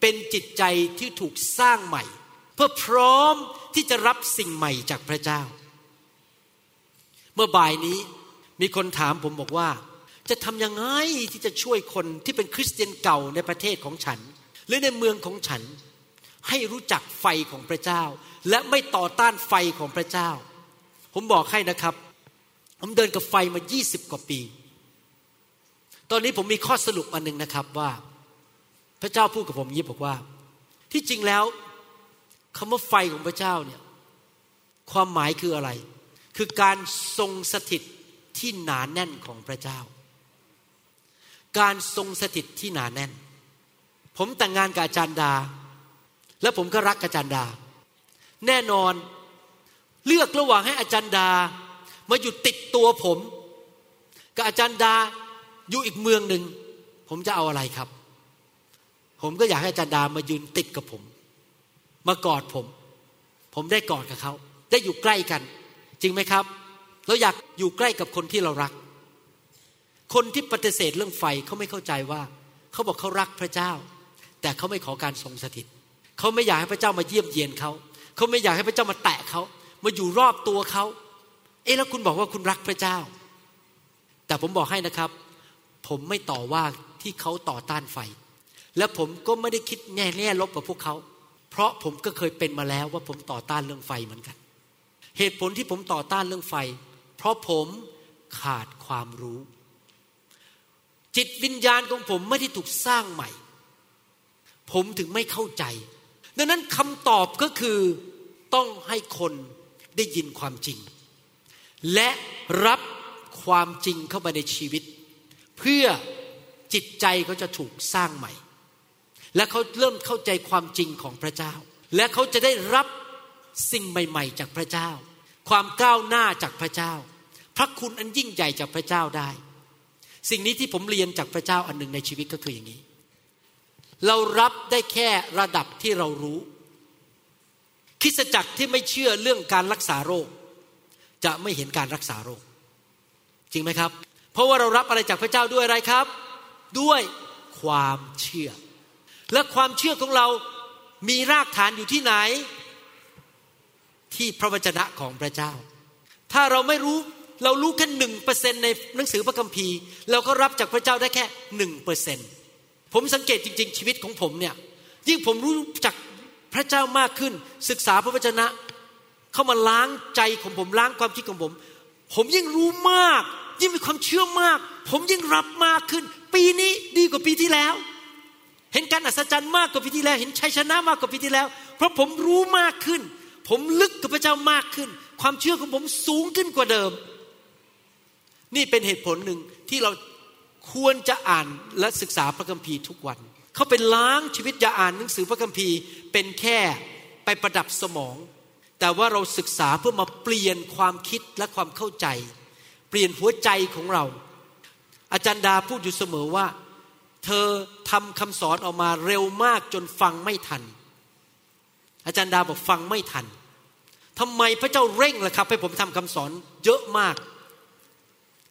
Speaker 3: เป็นจิตใจที่ถูกสร้างใหม่ เพื่อพร้อมที่จะรับสิ่งใหม่จากพระเจ้า เมื่อบ่ายนี้มีคนถามผมบอกว่า จะทำยังไงที่จะช่วยคนที่เป็นคริสเตียนเก่าในประเทศของฉัน หรือในเมืองของฉัน ให้รู้จักไฟของพระเจ้า และไม่ต่อต้านไฟของพระเจ้า ผมบอกให้นะครับ ผมเดินกับไฟมา 20 กว่าปี ตอนนี้ผมมีข้อสรุปอันหนึ่งนะครับว่า พระเจ้าพูดกับผมยี้บอกว่า ที่จริงแล้วคำว่าไฟของพระเจ้าเนี่ยความหมายคืออะไร คือการทรงสถิตที่หนาแน่นของพระเจ้า การทรงสถิตที่หนาแน่น ผมแต่งงานกับอาจารย์ดา และผมก็รักอาจารย์ดา แน่นอนเลือกระหว่างให้อาจารย์ดา มาอยู่ติดตัวผม กับอาจารย์ดาอยู่อีกเมืองหนึ่งผมจะเอาอะไรครับ ผมก็อยากให้อาจารย์ดามายืนติดกับผม มากอดผม ผมได้กอดกับเขา ได้อยู่ใกล้กัน จริงไหมครับ เราอยากอยู่ใกล้กับคนที่เรารัก คนที่ปฏิเสธเรื่องไฟเขาไม่เข้าใจว่า เขาบอกเขารักพระเจ้า แต่เขาไม่ขอการทรงสถิต เขาไม่อยากให้พระเจ้ามาเยี่ยมเยียนเขาเขาไม่อยากให้พระเจ้ามาแตะเขามาอยู่รอบตัวเขาเอ๊ะแล้วคุณบอกว่าคุณรักพระเจ้า แต่ผมบอกให้นะครับ ผมไม่ต่อว่าที่เขาต่อต้านไฟ และผมก็ไม่ได้คิดแง่แง่ลบกับพวกเขา เพราะผมก็เคยเป็นมาแล้วว่าผมต่อต้านเรื่องไฟเหมือนกัน เหตุผลที่ผมต่อต้านเรื่องไฟ เพราะผมขาดความรู้ จิตวิญญาณของผมไม่ได้ถูกสร้างใหม่ ผมถึงไม่เข้าใจ ดังนั้นคำตอบก็คือต้องให้คนได้ยินความจริง และรับความจริงเข้ามาในชีวิต เพื่อจิตใจเขาจะถูกสร้างใหม่ และเขาเริ่มเข้าใจความจริงของพระเจ้า และเขาจะได้รับสิ่งใหม่ ๆ จากพระเจ้า ความก้าวหน้าจากพระเจ้า พระคุณอันยิ่งใหญ่จากพระเจ้าได้ สิ่งนี้ที่ผมเรียนจากพระเจ้าอันหนึ่งในชีวิตก็คืออย่างนี้ เรารับได้แค่ระดับที่เรารู้คริสจักรที่ไม่เชื่อเรื่องการรักษาโรค จะไม่เห็นการรักษาโรค จริงไหมครับ เพราะว่าเรารับอะไรจากพระเจ้าด้วยอะไรครับ ด้วยความเชื่อ และความเชื่อของเรามีรากฐานอยู่ที่ไหน ที่พระวจนะของพระเจ้า ถ้าเราไม่รู้เรารู้แค่หนึ่งเปอร์เซ็นในหนังสือพระคัมภีร์ เราก็รับจากพระเจ้าได้แค่หนึ่งเปอร์เซ็นต์ ผมสังเกตจริง ๆ ชีวิตของผมเนี่ยยิ่งผมรู้จักพระเจ้ามากขึ้น ศึกษาพระวจนะ เข้ามาล้างใจของผมล้างความคิดของผม ผมยิ่งรู้มาก ยิ่งมีความเชื่อมาก ผมยิ่งรับมากขึ้น ปีนี้ดีกว่าปีที่แล้ว เห็นการอัศจรรย์มากกว่าปีที่แล้ว เห็นชัยชนะมากกว่าปีที่แล้ว เพราะผมรู้มากขึ้น ผมลึกกับพระเจ้ามากขึ้น ความเชื่อของผมสูงขึ้นกว่าเดิม นี่เป็นเหตุผลหนึ่งที่เรา ควรจะอ่านและศึกษาพระคัมภีร์ทุกวัน เขาเป็นล้างชีวิตอย่าอ่านหนังสือพระคัมภีร์ เป็นแค่ไปประดับสมอง แต่ว่าเราศึกษาเพื่อมาเปลี่ยนความคิดและความเข้าใจ เปลี่ยนหัวใจของเรา อาจารย์ดาพูดอยู่เสมอว่า เธอทำคำสอนออกมาเร็วมากจนฟังไม่ทัน อาจารย์ดาบอกฟังไม่ทันทำไมพระเจ้าเร่งล่ะครับ ให้ผมทำคำสอนเยอะมาก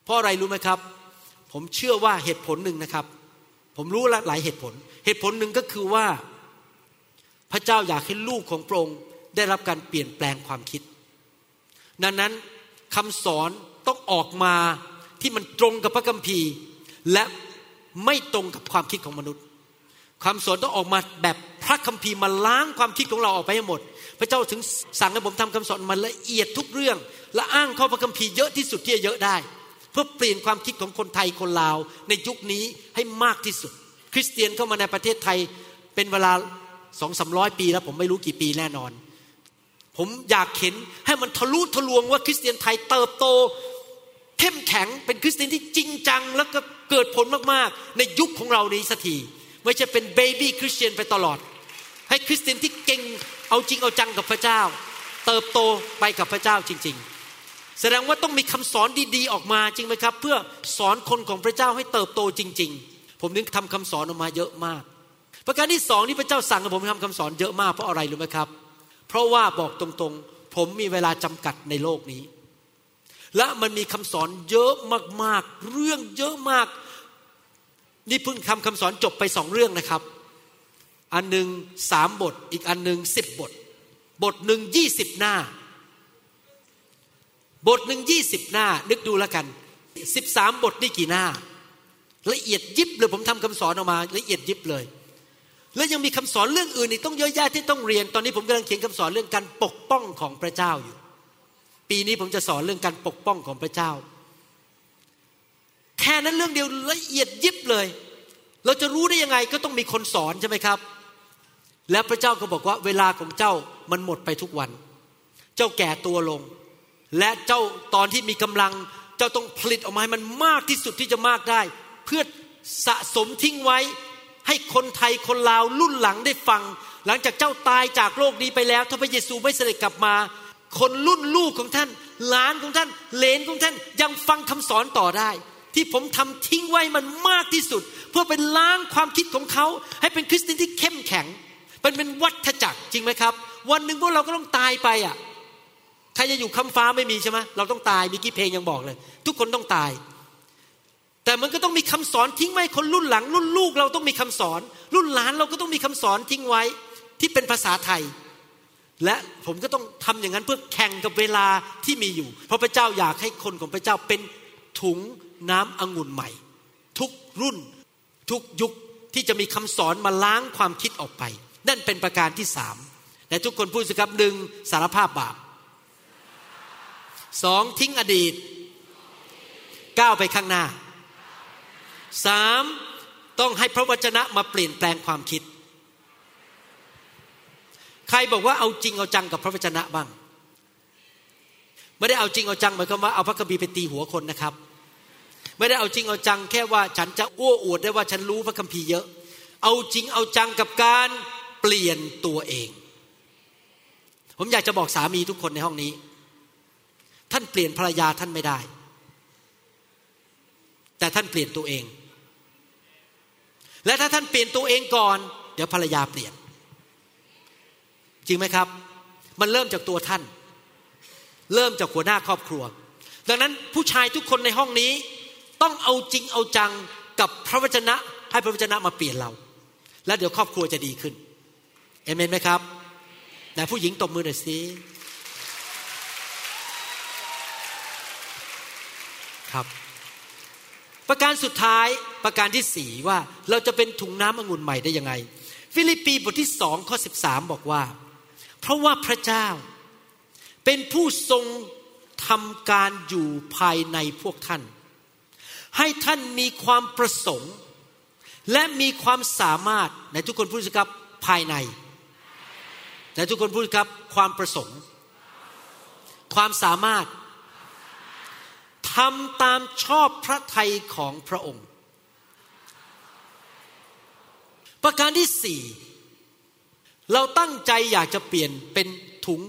Speaker 3: เพราะอะไรรู้ไหมครับ ผมเชื่อว่าเหตุผลหนึ่งนะครับ ผมรู้ละหลายเหตุผล เหตุผลหนึ่งก็คือว่า พระเจ้าอยากให้ลูกของพระองค์ได้รับการเปลี่ยนแปลงความคิด ดังนั้นคำสอนต้องออกมาที่มันตรงกับพระคัมภีร์ และไม่ตรงกับความคิดของมนุษย์คำสอนต้องออกมาแบบพระคัมภีร์มาล้างความคิดของเราออกไปให้หมด พระเจ้าถึงสั่งให้ผมทำคำสอนมาละเอียดทุกเรื่อง และอ้างข้อพระคัมภีร์เยอะที่สุดที่จะเยอะได้ เพื่อเปลี่ยนความคิดของคนไทยคนลาว ในยุคนี้ให้มากที่สุด คริสเตียนเข้ามาในประเทศไทยเป็นเวลาสองสามร้อยปีแล้วผมไม่รู้กี่ปีแน่นอน ผมอยากเห็นให้มันทะลุทะลวงว่าคริสเตียนไทยเติบโตเข้มแข็งเป็นคริสเตียนที่จริงจัง แล้วก็เกิดผลมากๆ ในยุคของเรานี้สักทีไม่ใช่เป็นเบบี้คริสเตียนไปตลอด ให้คริสเตียนที่เก่งเอาจริงเอาจังกับพระเจ้า เติบโตไปกับพระเจ้าจริง ๆ แสดงว่าต้องมีคำสอนดีๆออกมาจริงไหมครับ เพื่อสอนคนของพระเจ้าให้เติบโตจริง ๆ ผมนึกทำคำสอนออกมาเยอะมาก ประการที่สองที่พระเจ้าสั่งให้ผมทำคำสอนเยอะมากเพราะอะไรรู้ไหมครับ เพราะว่าบอกตรงๆ ผมมีเวลาจำกัดในโลกนี้ และมันมีคำสอนเยอะมากๆ เรื่องเยอะมาก นี่เพิ่งทำคำสอนจบไปสองเรื่องนะครับ อันหนึ่งสามบท อีกอันหนึ่งสิบบท บทหนึ่งยี่สิบหน้า บทหนึ่งยี่สิบหน้า นึกดูแล้วกันสิบสามบทนี่กี่หน้า ละเอียดยิบเลยผมทำคำสอนออกมา ละเอียดยิบเลย แล้วยังมีคำสอนเรื่องอื่นอีกต้องเยอะแยะที่ต้องเรียน ตอนนี้ผมกำลังเขียนคำสอนเรื่องการปกป้องของพระเจ้าอยู่ ปีนี้ผมจะสอนเรื่องการปกป้องของพระเจ้า แค่นั้นเรื่องเดียวละเอียดยิบเลย เราจะรู้ได้ยังไงก็ต้องมีคนสอนใช่ไหมครับ และพระเจ้าก็บอกว่าเวลาของเจ้ามันหมดไปทุกวัน เจ้าแก่ตัวลง และเจ้าตอนที่มีกำลัง เจ้าต้องผลิตออกมาให้มันมากที่สุดที่จะมากได้ เพื่อสะสมทิ้งไว้ ให้คนไทยคนลาวรุ่นหลังได้ฟัง หลังจากเจ้าตายจากโลกนี้ไปแล้ว ถ้าพระเยซูไม่เสด็จกลับมา คนรุ่นลูกของท่านหลานของท่านเลนของท่านยังฟังคำสอนต่อได้ ที่ผมทำทิ้งไว้มันมากที่สุด เพื่อเป็นล้างความคิดของเขา ให้เป็นคริสเตียนที่เข้มแข็ง เป็นเป็นวัฏจักรจริงไหมครับ วันหนึ่งพวกเราก็ต้องตายไปอะ ใครจะอยู่คำฟ้าไม่มีใช่ไหมเราต้องตายมีกี่เพลงยังบอกเลย ทุกคนต้องตาย แต่มันก็ต้องมีคำสอนทิ้งไว้คนรุ่นหลัง รุ่นลูกเราต้องมีคำสอน รุ่นหลานเราก็ต้องมีคำสอนทิ้งไว้ที่เป็นภาษาไทย และผมก็ต้องทำอย่างนั้นเพื่อแข่งกับเวลาที่มีอยู่ เพราะพระเจ้าอยากให้คนของพระเจ้าเป็นถุงน้ำองุ่นใหม่ ทุกรุ่นทุกยุคที่จะมีคำสอนมาล้างความคิดออกไป นั่นเป็นประการที่สามแต่ทุกคนพูดสิครับหนึ่งสารภาพบาป สองทิ้งอดีตก้าวไปข้างหน้าสามต้องให้พระวจนะมาเปลี่ยนแปลงความคิด ใครบอกว่าเอาจริงเอาจังกับพระวจนะบ้างไม่ได้เอาจริงเอาจังหมายความว่าเอาพระคัมภีร์ไปตีหัวคนนะครับ ไม่ได้เอาจริงเอาจังแค่ว่าฉันจะอ้วอวดได้ว่าฉันรู้พระคัมภีร์เยอะ เอาจริงเอาจังกับการเปลี่ยนตัวเอง ผมอยากจะบอกสามีทุกคนในห้องนี้ ท่านเปลี่ยนภรรยาท่านไม่ได้ แต่ท่านเปลี่ยนตัวเอง และถ้าท่านเปลี่ยนตัวเองก่อน เดี๋ยวภรรยาเปลี่ยน จริงไหมครับ มันเริ่มจากตัวท่าน เริ่มจากหัวหน้าครอบครัว ดังนั้นผู้ชายทุกคนในห้องนี้ต้องเอาจริงเอาจังกับพระวจนะให้พระวจนะมาเปลี่ยนเรา แล้วเดี๋ยวครอบครัวจะดีขึ้นเอเมนไหมครับ แต่ผู้หญิงตบมือหน่อยสิ ครับ ประการสุดท้ายประการที่สี่ว่าเราจะเป็นถุงน้ำองุ่นใหม่ได้ยังไง ฟิลิปปีบทที่สองข้อสิบสามบอกว่า เพราะว่าพระเจ้าเป็นผู้ทรงทำการอยู่ภายในพวกท่าน ให้ท่านมีความประสงค์ และมีความสามารถในทุกคนพูดสิครับภายในแต่ทุกคนพูดครับความประสงค์ ความสามารถ ทำตามชอบพระทัยของพระองค์ ประการที่สี่เราตั้งใจอยากจะเปลี่ยนเป็นถุง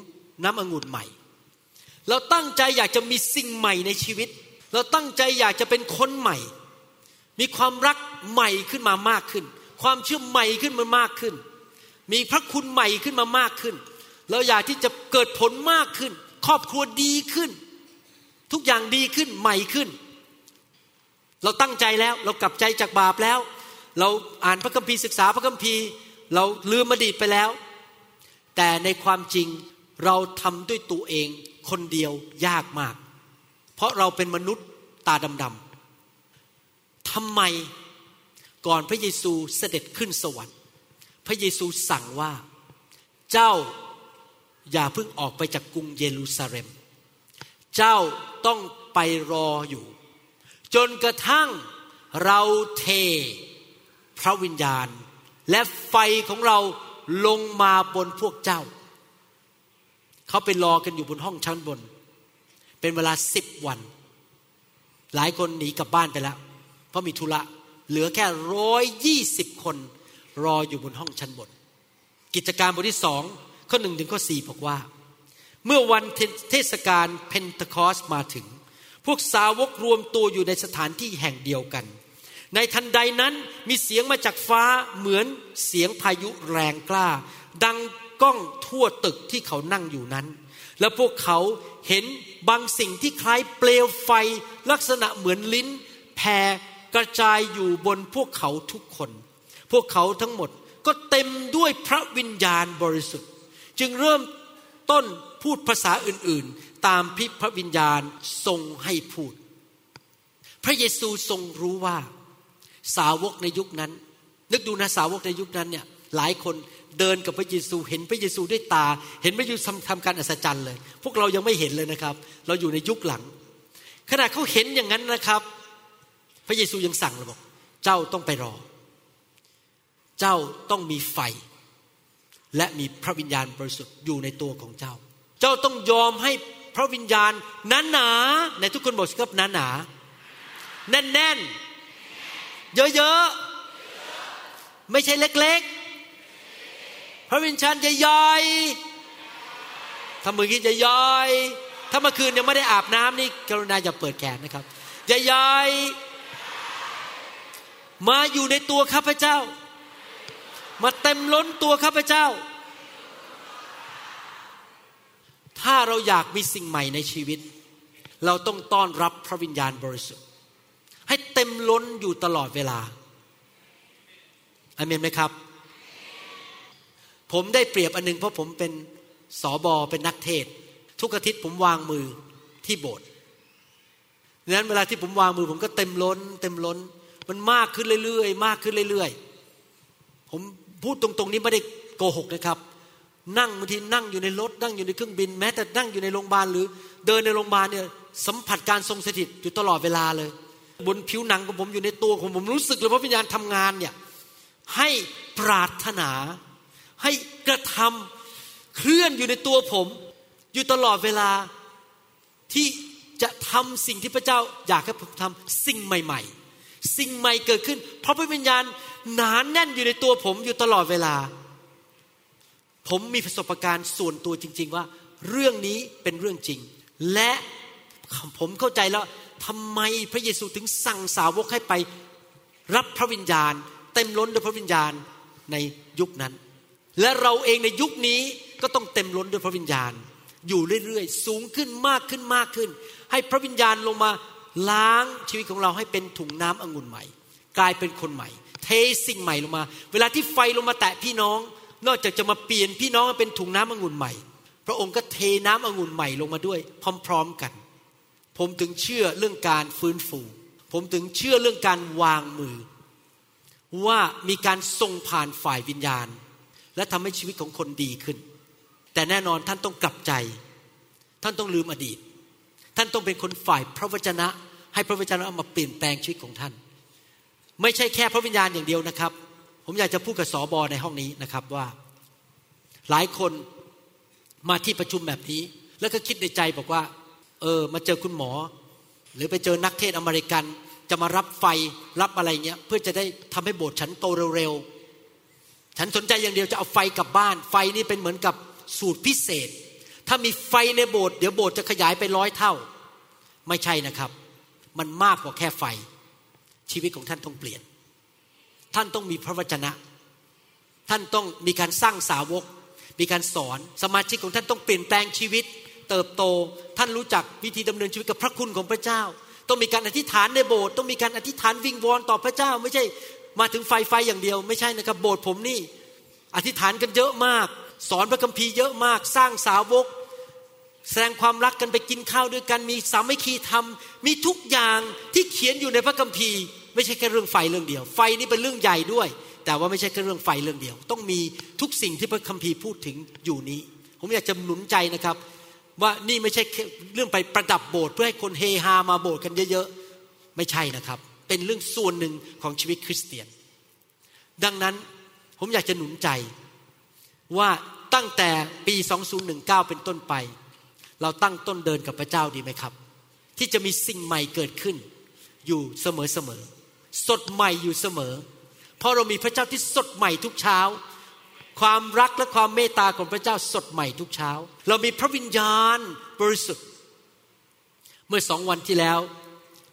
Speaker 3: น้ำองุ่นใหม่ เราตั้งใจอยากจะมีสิ่งใหม่ในชีวิต เราตั้งใจอยากจะเป็นคนใหม่ มีความรักใหม่ขึ้นมามากขึ้น ความเชื่อใหม่ขึ้นมามากขึ้น มีพระคุณใหม่ขึ้นมามากขึ้น เราอยากที่จะเกิดผลมากขึ้น ครอบครัวดีขึ้น ทุกอย่างดีขึ้นใหม่ขึ้น เราตั้งใจแล้วเรากลับใจจากบาปแล้ว เราอ่านพระคัมภีร์ศึกษาพระคัมภีร์ เราลืมอดีตไปแล้ว แต่ในความจริงเราทำด้วยตัวเองคนเดียวยากมาก เพราะเราเป็นมนุษย์ตาดำๆทำไมก่อนพระเยซูเสด็จขึ้นสวรรค์ พระเยซูสั่งว่าเจ้าอย่าเพิ่งออกไปจากกรุงเยรูซาเล็ม เจ้าต้องไปรออยู่ จนกระทั่งเราเทพระวิญญาณ และไฟของเราลงมาบนพวกเจ้า เขาไปรอกันอยู่บนห้องชั้นบน เป็นเวลาสิบวัน หลายคนหนีกลับบ้านไปแล้ว เพราะมีธุระเหลือแค่ร้อยยี่สิบคนรออยู่บนห้องชั้นบน กิจการบทที่สองข้อหนึ่งถึงข้อสี่บอกว่า เมื่อวันเทศกาลเพนทคอสมาถึง พวกสาวกรวมตัวอยู่ในสถานที่แห่งเดียวกัน ในทันใดนั้นมีเสียงมาจากฟ้าเหมือนเสียงพายุแรงกล้า ดังก้องทั่วตึกที่เขานั่งอยู่นั้น แล้วพวกเขาเห็นบางสิ่งที่คล้ายเปลวไฟลักษณะเหมือนลิ้นแผ่กระจายอยู่บนพวกเขาทุกคน พวกเขาทั้งหมดก็เต็มด้วยพระวิญญาณบริสุทธิ์ จึงเริ่มต้น พูดภาษาอื่นๆ ตามพิพระวิญญาณทรงให้พูด พระเยซูทรงรู้ว่าสาวกในยุคนั้น นึกดูนะสาวกในยุคนั้นเนี่ยหลายคนเดินกับพระเยซูเห็นพระเยซูด้วยตา เห็นพระเยซูทำทำการอัศจรรย์เลย พวกเรายังไม่เห็นเลยนะครับ เราอยู่ในยุคหลัง ขณะเขาเห็นอย่างนั้นนะครับ พระเยซูยังสั่งเลยบอก เจ้าต้องไปรอ เจ้าต้องมีไฟ และมีพระวิญญาณบริสุทธิ์อยู่ในตัวของเจ้า เจ้าต้องยอมให้พระวิญญาณนั้นหนาในทุกคนบอกสิครับหนาหนาแน่นแน่นเยอะๆไม่ใช่เล็กๆ พระวิญญาณใหญ่ๆถ้ามือกี้ใหญ่ๆถ้าเมื่อคืนยังไม่ได้อาบน้ำนี่กรุณาอย่าเปิดแขนนะครับใหญ่ๆมาอยู่ในตัวข้าพเจ้า มาเต็มล้นตัวข้าพเจ้า ถ้าเราอยากมีสิ่งใหม่ในชีวิต เราต้องต้อนรับพระวิญญาณบริสุทธิ์ ให้เต็มล้นอยู่ตลอดเวลาอเมนไหมครับ ผมได้เปรียบอันนึงเพราะผมเป็นสอบอเป็นนักเทศ ทุกอาทิตย์ผมวางมือที่โบสถ์ดังนั้นเวลาที่ผมวางมือผมก็เต็มล้น เต็มล้น มันมากขึ้นเรื่อยๆ มากขึ้นเรื่อยๆ ผมพูดตรงๆนี้ไม่ได้โกหกนะครับ นั่งบางทีนั่งอยู่ในรถนั่งอยู่ในเครื่องบิน แม้แต่นั่งอยู่ในโรงพยาบาลหรือ เดินในโรงพยาบาลเนี่ยสัมผัสการทรงสถิตอยู่ตลอดเวลาเลย บนผิวหนังของผมอยู่ในตัวของผมรู้สึกเลยว่าวิญญาณทำงานเนี่ยให้ปรารถนา ให้กระทำเคลื่อนอยู่ในตัวผม อยู่ตลอดเวลาที่จะทำสิ่งที่พระเจ้าอยากให้ผมทำสิ่งใหม่ ๆ สิ่งใหม่เกิดขึ้น เพราะพระวิญญาณหนานแน่นอยู่ในตัวผมอยู่ตลอดเวลา ผมมีประสบการณ์ส่วนตัวจริง ๆ ว่า เรื่องนี้เป็นเรื่องจริง และผมเข้าใจแล้วทำไมพระเยซูถึงสั่งสาวกให้ไปรับพระวิญญาณ เต็มล้นด้วยพระวิญญาณในยุคนั้น และเราเองในยุคนี้ก็ต้องเต็มล้นด้วยพระวิญญาณ อยู่เรื่อยๆ สูงขึ้นมากขึ้นมากขึ้น ให้พระวิญญาณลงมาล้างชีวิตของเราให้เป็นถุงน้ำองุ่นใหม่ กลายเป็นคนใหม่ เทสิ่งใหม่ลงมา เวลาที่ไฟลงมาแตะพี่น้อง นอกจากจะมาเปลี่ยนพี่น้องเป็นถุงน้ำองุ่นใหม่ พระองค์ก็เทน้ำองุ่นใหม่ลงมาด้วย พร้อม ๆกัน ผมถึงเชื่อเรื่องการฟื้นฟู ผมถึงเชื่อเรื่องการวางมือ ว่ามีการทรงผ่านฝ่ายวิญญาณ และทำให้ชีวิตของคนดีขึ้น แต่แน่นอนท่านต้องกลับใจ ท่านต้องลืมอดีต ท่านต้องเป็นคนฝ่ายพระวจนะ ให้พระวจนะมาเปลี่ยนแปลงชีวิตของท่าน ไม่ใช่แค่พระวิญญาณอย่างเดียวนะครับ ผมอยากจะพูดกับสอบอในห้องนี้นะครับว่า หลายคนมาที่ประชุมแบบนี้ แล้วก็คิดในใจบอกว่า เออ มาเจอคุณหมอ หรือไปเจอนักเทศอเมริกัน จะมารับไฟรับอะไรเงี้ย เพื่อจะได้ทำให้โบสถ์ฉันโตเร็วๆฉันสนใจอย่างเดียวจะเอาไฟกลับบ้าน ไฟนี่เป็นเหมือนกับสูตรพิเศษ ถ้ามีไฟในโบสถ์เดี๋ยวโบสถ์จะขยายไปร้อยเท่า ไม่ใช่นะครับ มันมากกว่าแค่ไฟ ชีวิตของท่านต้องเปลี่ยน ท่านต้องมีพระวจนะ ท่านต้องมีการสร้างสาวก มีการสอนสมาชิกของท่านต้องเปลี่ยนแปลงชีวิต เติบโต ท่านรู้จักวิธีดำเนินชีวิตกับพระคุณของพระเจ้า ต้องมีการอธิษฐานในโบสถ์ต้องมีการอธิษฐานวิงวอนต่อพระเจ้า ไม่ใช่มาถึงไฟไฟอย่างเดียว ไม่ใช่นะครับ โบสถ์ผมนี่ อธิษฐานกันเยอะมาก สอนพระคัมภีร์เยอะมาก สร้างสาวก แสดงความรักกันไปกินข้าวด้วยกัน มีสามัคคีธรรม มีทุกอย่างที่เขียนอยู่ในพระคัมภีร์ ไม่ใช่แค่เรื่องไฟเรื่องเดียว ไฟนี่เป็นเรื่องใหญ่ด้วย แต่ว่าไม่ใช่แค่เรื่องไฟเรื่องเดียว ต้องมีทุกสิ่งที่พระคัมภีร์พูดถึงอยู่นี้ ผมอยากจะหนุนใจนะครับ ว่านี่ไม่ใช่เรื่องไปประดับโบสถ์เพื่อให้คนเฮฮามาโบสถ์กันเยอะๆไม่ใช่นะครับ เป็นเรื่องส่วนหนึ่งของชีวิตคริสเตียน ดังนั้นผมอยากจะหนุนใจว่าตั้งแต่ปี 2019 เป็นต้นไป เราตั้งต้นเดินกับพระเจ้าดีไหมครับ ที่จะมีสิ่งใหม่เกิดขึ้นอยู่เสมอๆ สดใหม่อยู่เสมอ เพราะเรามีพระเจ้าที่สดใหม่ทุกเช้า ความรักและความเมตตาของพระเจ้าสดใหม่ทุกเช้า เรามีพระวิญญาณบริสุทธิ์ เมื่อสองวันที่แล้ว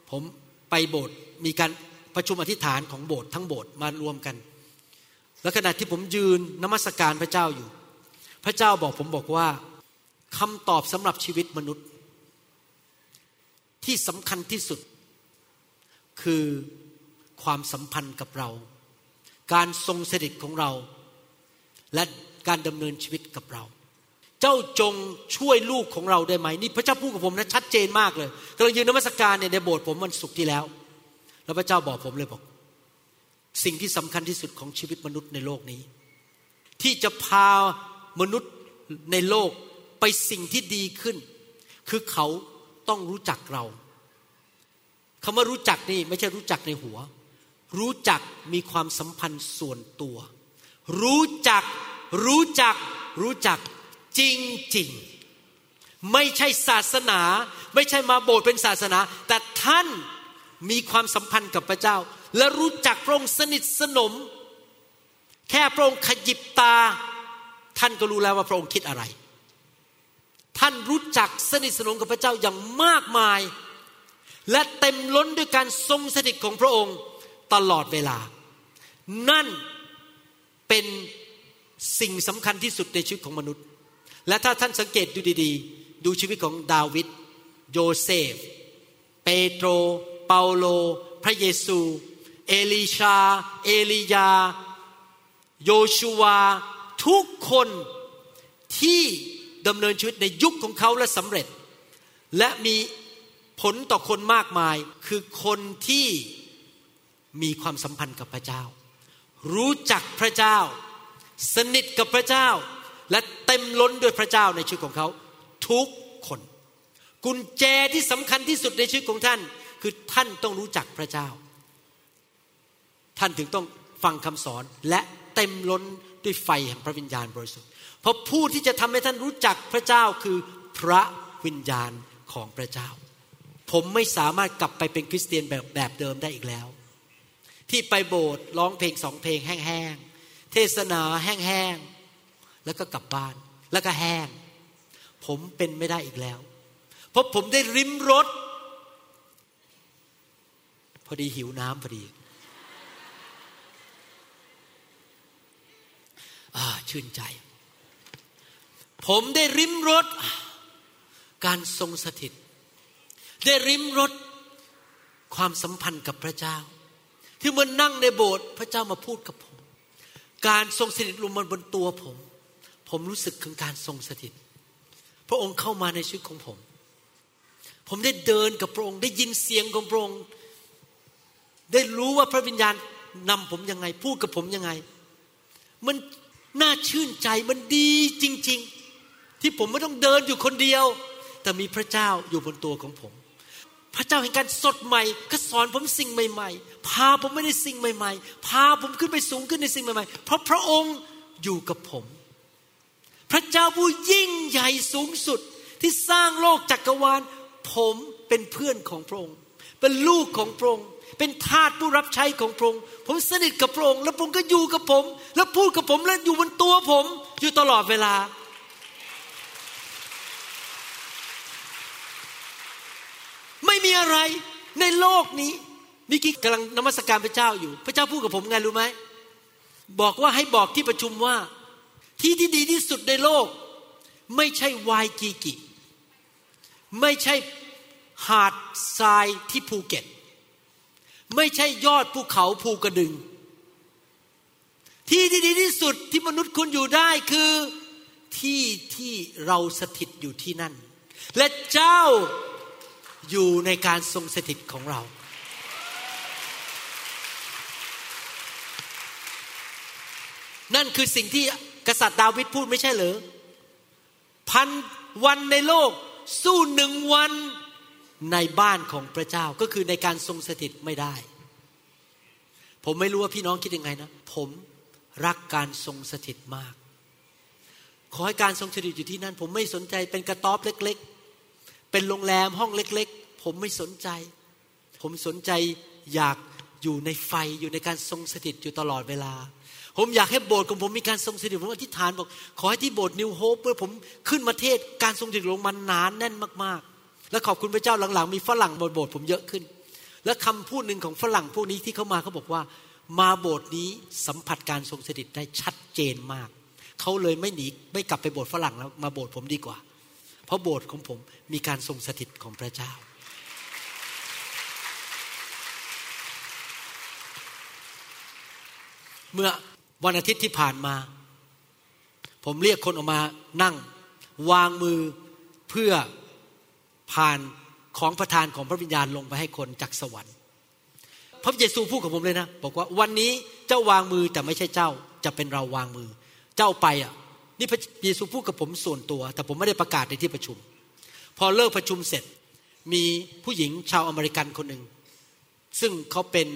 Speaker 3: ผมไปโบสถ์มีการประชุมอธิษฐานของโบสถ์ทั้งโบสถ์มารวมกัน แล้วขณะที่ผมยืนนมัสการพระเจ้าอยู่ พระเจ้าบอกผมบอกว่าคำตอบสำหรับชีวิตมนุษย์ ที่สำคัญที่สุด คือ ความสัมพันธ์กับเรา การทรงสถิตของเรา และการดำเนินชีวิตกับเรา เจ้าจงช่วยลูกของเราได้ไหมนี่พระเจ้าพูดกับผมนะชัดเจนมากเลยกำลังยืนนมัสการเนี่ยในโบสถ์ผมวันศุกร์ที่แล้ว แล้วพระเจ้าบอกผมเลยบอก สิ่งที่สำคัญที่สุดของชีวิตมนุษย์ในโลกนี้ ที่จะพามนุษย์ในโลกไปสิ่งที่ดีขึ้น คือเขาต้องรู้จักเราคำว่ารู้จักนี่ไม่ใช่รู้จักในหัว รู้จักมีความสัมพันธ์ส่วนตัว รู้จักรู้จักรู้จักจริงจริงไม่ใช่ศาสนา ไม่ใช่มาโบสถ์เป็นศาสนา แต่ท่านมีความสัมพันธ์กับพระเจ้า และรู้จักพระองค์สนิทสนม แค่พระองค์ขยิบตา ท่านก็รู้แล้วว่าพระองค์คิดอะไร ท่านรู้จักสนิทสนมกับพระเจ้าอย่างมากมาย และเต็มล้นด้วยการทรงสถิตของพระองค์ ตลอดเวลา นั่นเป็นสิ่งสำคัญที่สุดในชีวิตของมนุษย์ และถ้าท่านสังเกตดูดี ๆ ดูชีวิตของดาวิดโยเซฟ เปโตร เปาโล พระเยซู เอลีชา เอลียา โยชูวา ทุกคนที่ดำเนินชีวิตในยุคของเขาและสำเร็จ และมีผลต่อคนมากมายคือคนที่ มีความสัมพันธ์กับพระเจ้า รู้จักพระเจ้า สนิทกับพระเจ้า และเต็มล้นด้วยพระเจ้าในชีวิตของเขา ทุกคน กุญแจที่สำคัญที่สุดในชีวิตของท่าน คือท่านต้องรู้จักพระเจ้า ท่านถึงต้องฟังคำสอนและเต็มล้นด้วยไฟแห่งพระวิญญาณบริสุทธิ์เพราะผู้ที่จะทำให้ท่านรู้จักพระเจ้าคือพระวิญญาณของพระเจ้า ผมไม่สามารถกลับไปเป็นคริสเตียนแบบแบบเดิมได้อีกแล้ว ที่ไปโบสถ์ร้องเพลงสองเพลงแห้งๆ เทศนาแห้งๆ แล้วก็กลับบ้านแล้วก็แห้ง ผมเป็นไม่ได้อีกแล้ว เพราะผมได้ริมรถ พอดีหิวน้ำพอดีอชื่นใจ ผมได้ริมรถ การทรงสถิต ได้ริมรถความสัมพันธ์กับพระเจ้า ที่มันนั่งในโบสถ์พระเจ้ามาพูดกับผม การทรงสถิตลงมาบนตัวผม ผมรู้สึกถึงการทรงสถิต พระองค์เข้ามาในชีวิตของผม ผมได้เดินกับพระองค์ได้ยินเสียงของพระองค์ ได้รู้ว่าพระวิญญาณนำผมยังไง พูดกับผมยังไง มันน่าชื่นใจมันดีจริง ๆ ที่ผมไม่ต้องเดินอยู่คนเดียว แต่มีพระเจ้าอยู่บนตัวของผม ระเจ้าแห่งการสดใหม่ก็สอนผมสิ่งใหม่ๆ พาผมไม่ได้สิ่งใหม่ ๆ พาผมขึ้นไปสูงขึ้นในสิ่งใหม่ๆ เพราะพระองค์อยู่กับผม พระเจ้าผู้ยิ่งใหญ่สูงสุดที่สร้างโลกจักรวาล ผมเป็นเพื่อนของพระองค์ เป็นลูกของพระองค์ เป็นทาสผู้รับใช้ของพระองค์ ผมสนิทกับพระองค์ แล้วพระองค์ก็อยู่กับผม แล้วพูดกับผมและอยู่บนตัวผม อยู่ตลอดเวลา ไม่มีอะไรในโลกนี้มิกี้กำลังนมัสการพระเจ้าอยู่ พระเจ้าพูดกับผมไงรู้ไหมบอกว่าให้บอกที่ประชุมว่า ที่ที่ดีที่สุดในโลก ไม่ใช่วายกีกิ ไม่ใช่หาดทรายที่ภูเก็ต ไม่ใช่ยอดภูเขาภูกระดึง ที่ที่ดีที่สุดที่มนุษย์คุณอยู่ได้คือที่ที่เราสถิตอยู่ที่นั่น และเจ้า อยู่ในการทรงสถิตของเรา นั่นคือสิ่งที่กษัตริย์ดาวิดพูดไม่ใช่เหรอพันวันในโลกสู้หนึ่งวันในบ้านของพระเจ้าก็คือในการทรงสถิตไม่ได้ ผมไม่รู้ว่าพี่น้องคิดยังไงนะ ผมรักการทรงสถิตมาก ขอให้การทรงสถิตอยู่ที่นั่น ผมไม่สนใจเป็นกระต๊อบเล็ก เป็นโรงแรมห้องเล็ก ๆ ผมไม่สนใจ ผมสนใจอยากอยู่ในไฟอยู่ในการทรงสถิตอยู่ตลอดเวลา ผมอยากให้โบสถ์ของผมมีการทรงสถิตผมอธิษฐานบอกขอให้ที่โบสถ์นิวโฮปเพื่อผมขึ้นมาเทศการทรงสถิตลงมันนานแน่นมากๆ และขอบคุณพระเจ้าหลังๆ มีฝรั่งบนโบสถ์ผมเยอะขึ้น และคำพูดหนึ่งของฝรั่งพวกนี้ที่เขามาเขาบอกว่า มาโบสถ์นี้สัมผัสการทรงสถิตได้ชัดเจนมากเขาเลยไม่หนีไม่กลับไปโบสถ์ฝรั่งแล้วมาโบสถ์ผมดีกว่า เพราะโบสถ์ของผมมีการทรงสถิตของพระเจ้า เมื่อวันอาทิตย์ที่ผ่านมา ผมเรียกคนออกมานั่ง วางมือเพื่อผ่านของประทานของพระวิญญาณลงไปให้คนจากสวรรค์ พระเยซูพูดกับผมเลยนะ บอกว่าวันนี้เจ้าวางมือแต่ไม่ใช่เจ้าจะเป็นเราวางมือ เจ้าไปอะ นี่พระเยซูพูดกับผมส่วนตัว แต่ผมไม่ได้ประกาศในที่ประชุม พอเลิกประชุมเสร็จมีผู้หญิงชาวอเมริกันคนหนึ่ง ซึ่งเขาเป็น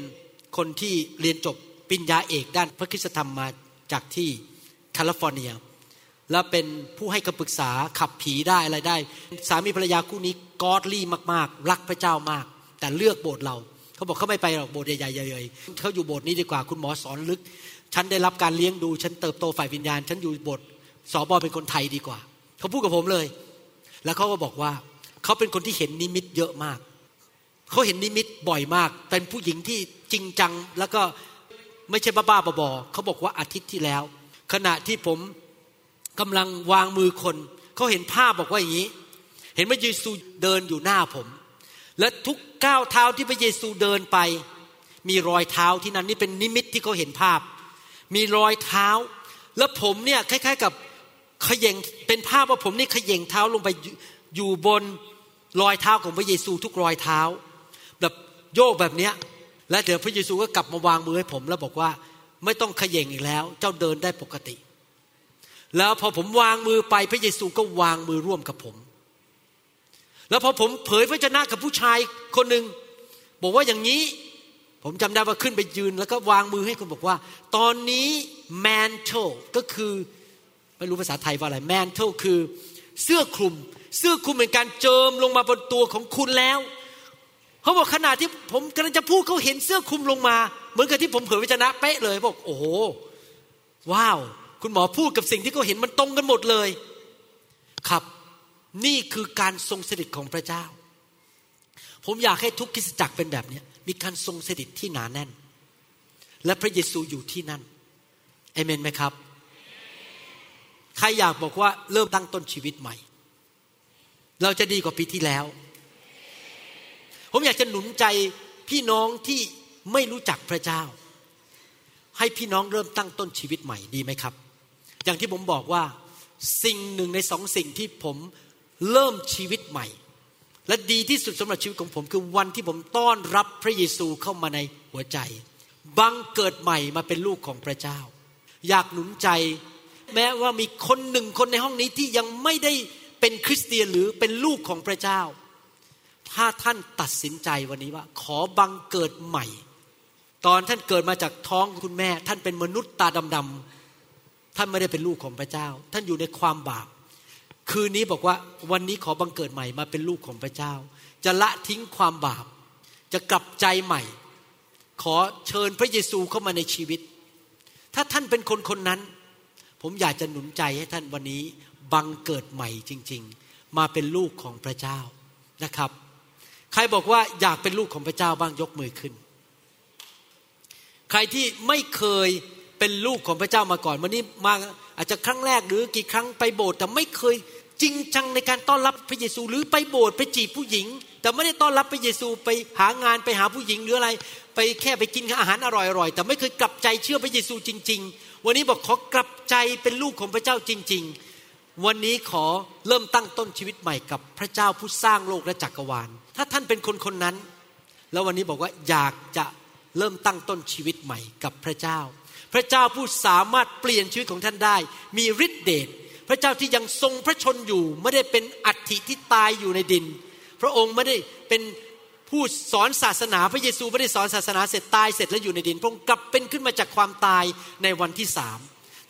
Speaker 3: คนที่เรียนจบปริญญาเอกด้านพระคริสธรรมมาจากที่แคลิฟอร์เนีย แล้วเป็นผู้ให้คำปรึกษาขับผีได้อะไรได้ สามีภรรยาคู่นี้ godly มากๆ รักพระเจ้ามาก แต่เลือกโบสถ์เราเขาบอกเขาไม่ไปหรอกโบสถ์ใหญ่ๆเลยเขาอยู่โบสถ์นี้ดีกว่าคุณหมอสอนลึก ฉันได้รับการเลี้ยงดู ฉันเติบโตฝ่ายวิญญาณ ฉันอยู่โบสถ์ สอบอเป็นคนไทยดีกว่า เขาพูดกับผมเลย แล้วเขาก็บอกว่า เขาเป็นคนที่เห็นนิมิตเยอะมาก เขาเห็นนิมิตบ่อยมาก เป็นผู้หญิงที่จริงจัง แล้วก็ไม่ใช่บ้าๆบอๆเขาบอกว่าอาทิตย์ที่แล้ว ขณะที่ผมกำลังวางมือคน เขาเห็นภาพบอกว่าอย่างนี้ เห็นพระเยซูเดินอยู่หน้าผม และทุกก้าวเท้าที่พระเยซูเดินไป มีรอยเท้าที่นั่นนี่เป็นนิมิตที่เขาเห็นภาพ มีรอยเท้า แล้วผมเนี่ยคล้าย ๆ กับ ขย่งเป็นภาพว่าผมนี่ขย่งเท้าลงไปอยู่บนรอยเท้าของพระเยซูทุกรอยเท้า แบบโยกแบบเนี้ยและเดี๋ยวพระเยซูก็กลับมาวางมือให้ผมแล้วบอกว่าไม่ต้องขย่งอีกแล้ว เจ้าเดินได้ปกติ แล้วพอผมวางมือไปพระเยซูก็วางมือร่วมกับผม แล้วพอผมเผยพระชนะกับผู้ชายคนหนึ่งบอกว่าอย่างนี้ผมจำได้ว่าขึ้นไปยืน แล้วก็วางมือให้คนบอกว่า ตอนนี้ mantle ก็คือ ไม่รู้ภาษาไทยว่าอะไร mantle คือเสื้อคลุม เสื้อคลุมเป็นการเจิมลงมาบนตัวของคุณแล้วเขาบอกขณะที่ผมกำลังจะพูดเขาเห็นเสื้อคลุมลงมา เหมือนกับที่ผมเผยวิจนะเป๊ะเลยบอกโอ้โหว้าว คุณหมอพูดกับสิ่งที่เขาเห็นมันตรงกันหมดเลย ครับนี่คือการทรงสถิตของพระเจ้า ผมอยากให้ทุกคริสตจักรเป็นแบบนี้มีการทรงสถิตที่หนาแน่น และพระเยซูอยู่ที่นั่นเอเมนไหมครับ ใครอยากบอกว่าเริ่มตั้งต้นชีวิตใหม่ เราจะดีกว่าปีที่แล้ว ผมอยากจะหนุนใจพี่น้องที่ไม่รู้จักพระเจ้า ให้พี่น้องเริ่มตั้งต้นชีวิตใหม่ดีไหมครับ อย่างที่ผมบอกว่าสิ่งหนึ่งในสองสิ่งที่ผมเริ่มชีวิตใหม่ และดีที่สุดสำหรับชีวิตของผมคือวันที่ผมต้อนรับพระเยซูเข้ามาในหัวใจ บังเกิดใหม่มาเป็นลูกของพระเจ้า อยากหนุนใจ แม้ว่ามีคนหนึ่งคนในห้องนี้ที่ยังไม่ได้เป็นคริสเตียนหรือเป็นลูกของพระเจ้า ถ้าท่านตัดสินใจวันนี้ว่า ขอบังเกิดใหม่ ตอนท่านเกิดมาจากท้องคุณแม่ ท่านเป็นมนุษย์ตาดำๆท่านไม่ได้เป็นลูกของพระเจ้า ท่านอยู่ในความบาป คืนนี้บอกว่าวันนี้ขอบังเกิดใหม่มาเป็นลูกของพระเจ้า จะละทิ้งความบาป จะกลับใจใหม่ ขอเชิญพระเยซูเข้ามาในชีวิต ถ้าท่านเป็นคนคนนั้น ผมอยากจะหนุนใจให้ท่านวันนี้บังเกิดใหม่จริง ๆ มาเป็นลูกของพระเจ้านะครับ ใครบอกว่าอยากเป็นลูกของพระเจ้าบ้างยกมือขึ้น ใครที่ไม่เคยเป็นลูกของพระเจ้ามาก่อน วันนี้มาอาจจะครั้งแรกหรือกี่ครั้งไปโบสถ์แต่ไม่เคยจริงจังในการต้อนรับพระเยซูหรือไปโบสถ์ไปจีบผู้หญิง แต่ไม่ได้ต้อนรับพระเยซูไปหางานไปหาผู้หญิงหรืออะไร ไปแค่ไปกินอาหารอร่อยๆแต่ไม่เคยกลับใจเชื่อพระเยซูจริง ๆ วันนี้บอกขอกลับใจเป็นลูกของพระเจ้าจริง ๆ วันนี้ขอเริ่มตั้งต้นชีวิตใหม่กับพระเจ้าผู้สร้างโลกและจักรวาล ถ้าท่านเป็นคนคนนั้น แล้ววันนี้บอกว่าอยากจะเริ่มตั้งต้นชีวิตใหม่กับพระเจ้า พระเจ้าผู้สามารถเปลี่ยนชีวิตของท่านได้ มีฤทธิเดชพระเจ้าที่ยังทรงพระชนอยู่ ไม่ได้เป็นอัฐิที่ตายอยู่ในดิน พระองค์ไม่ได้เป็น ผู้สอนศาสนาพระเยซูไม่ได้สอนศาสนาเสร็จตายเสร็จแล้วอยู่ในดินพระองค์กลับเป็นขึ้นมาจากความตายในวันที่สาม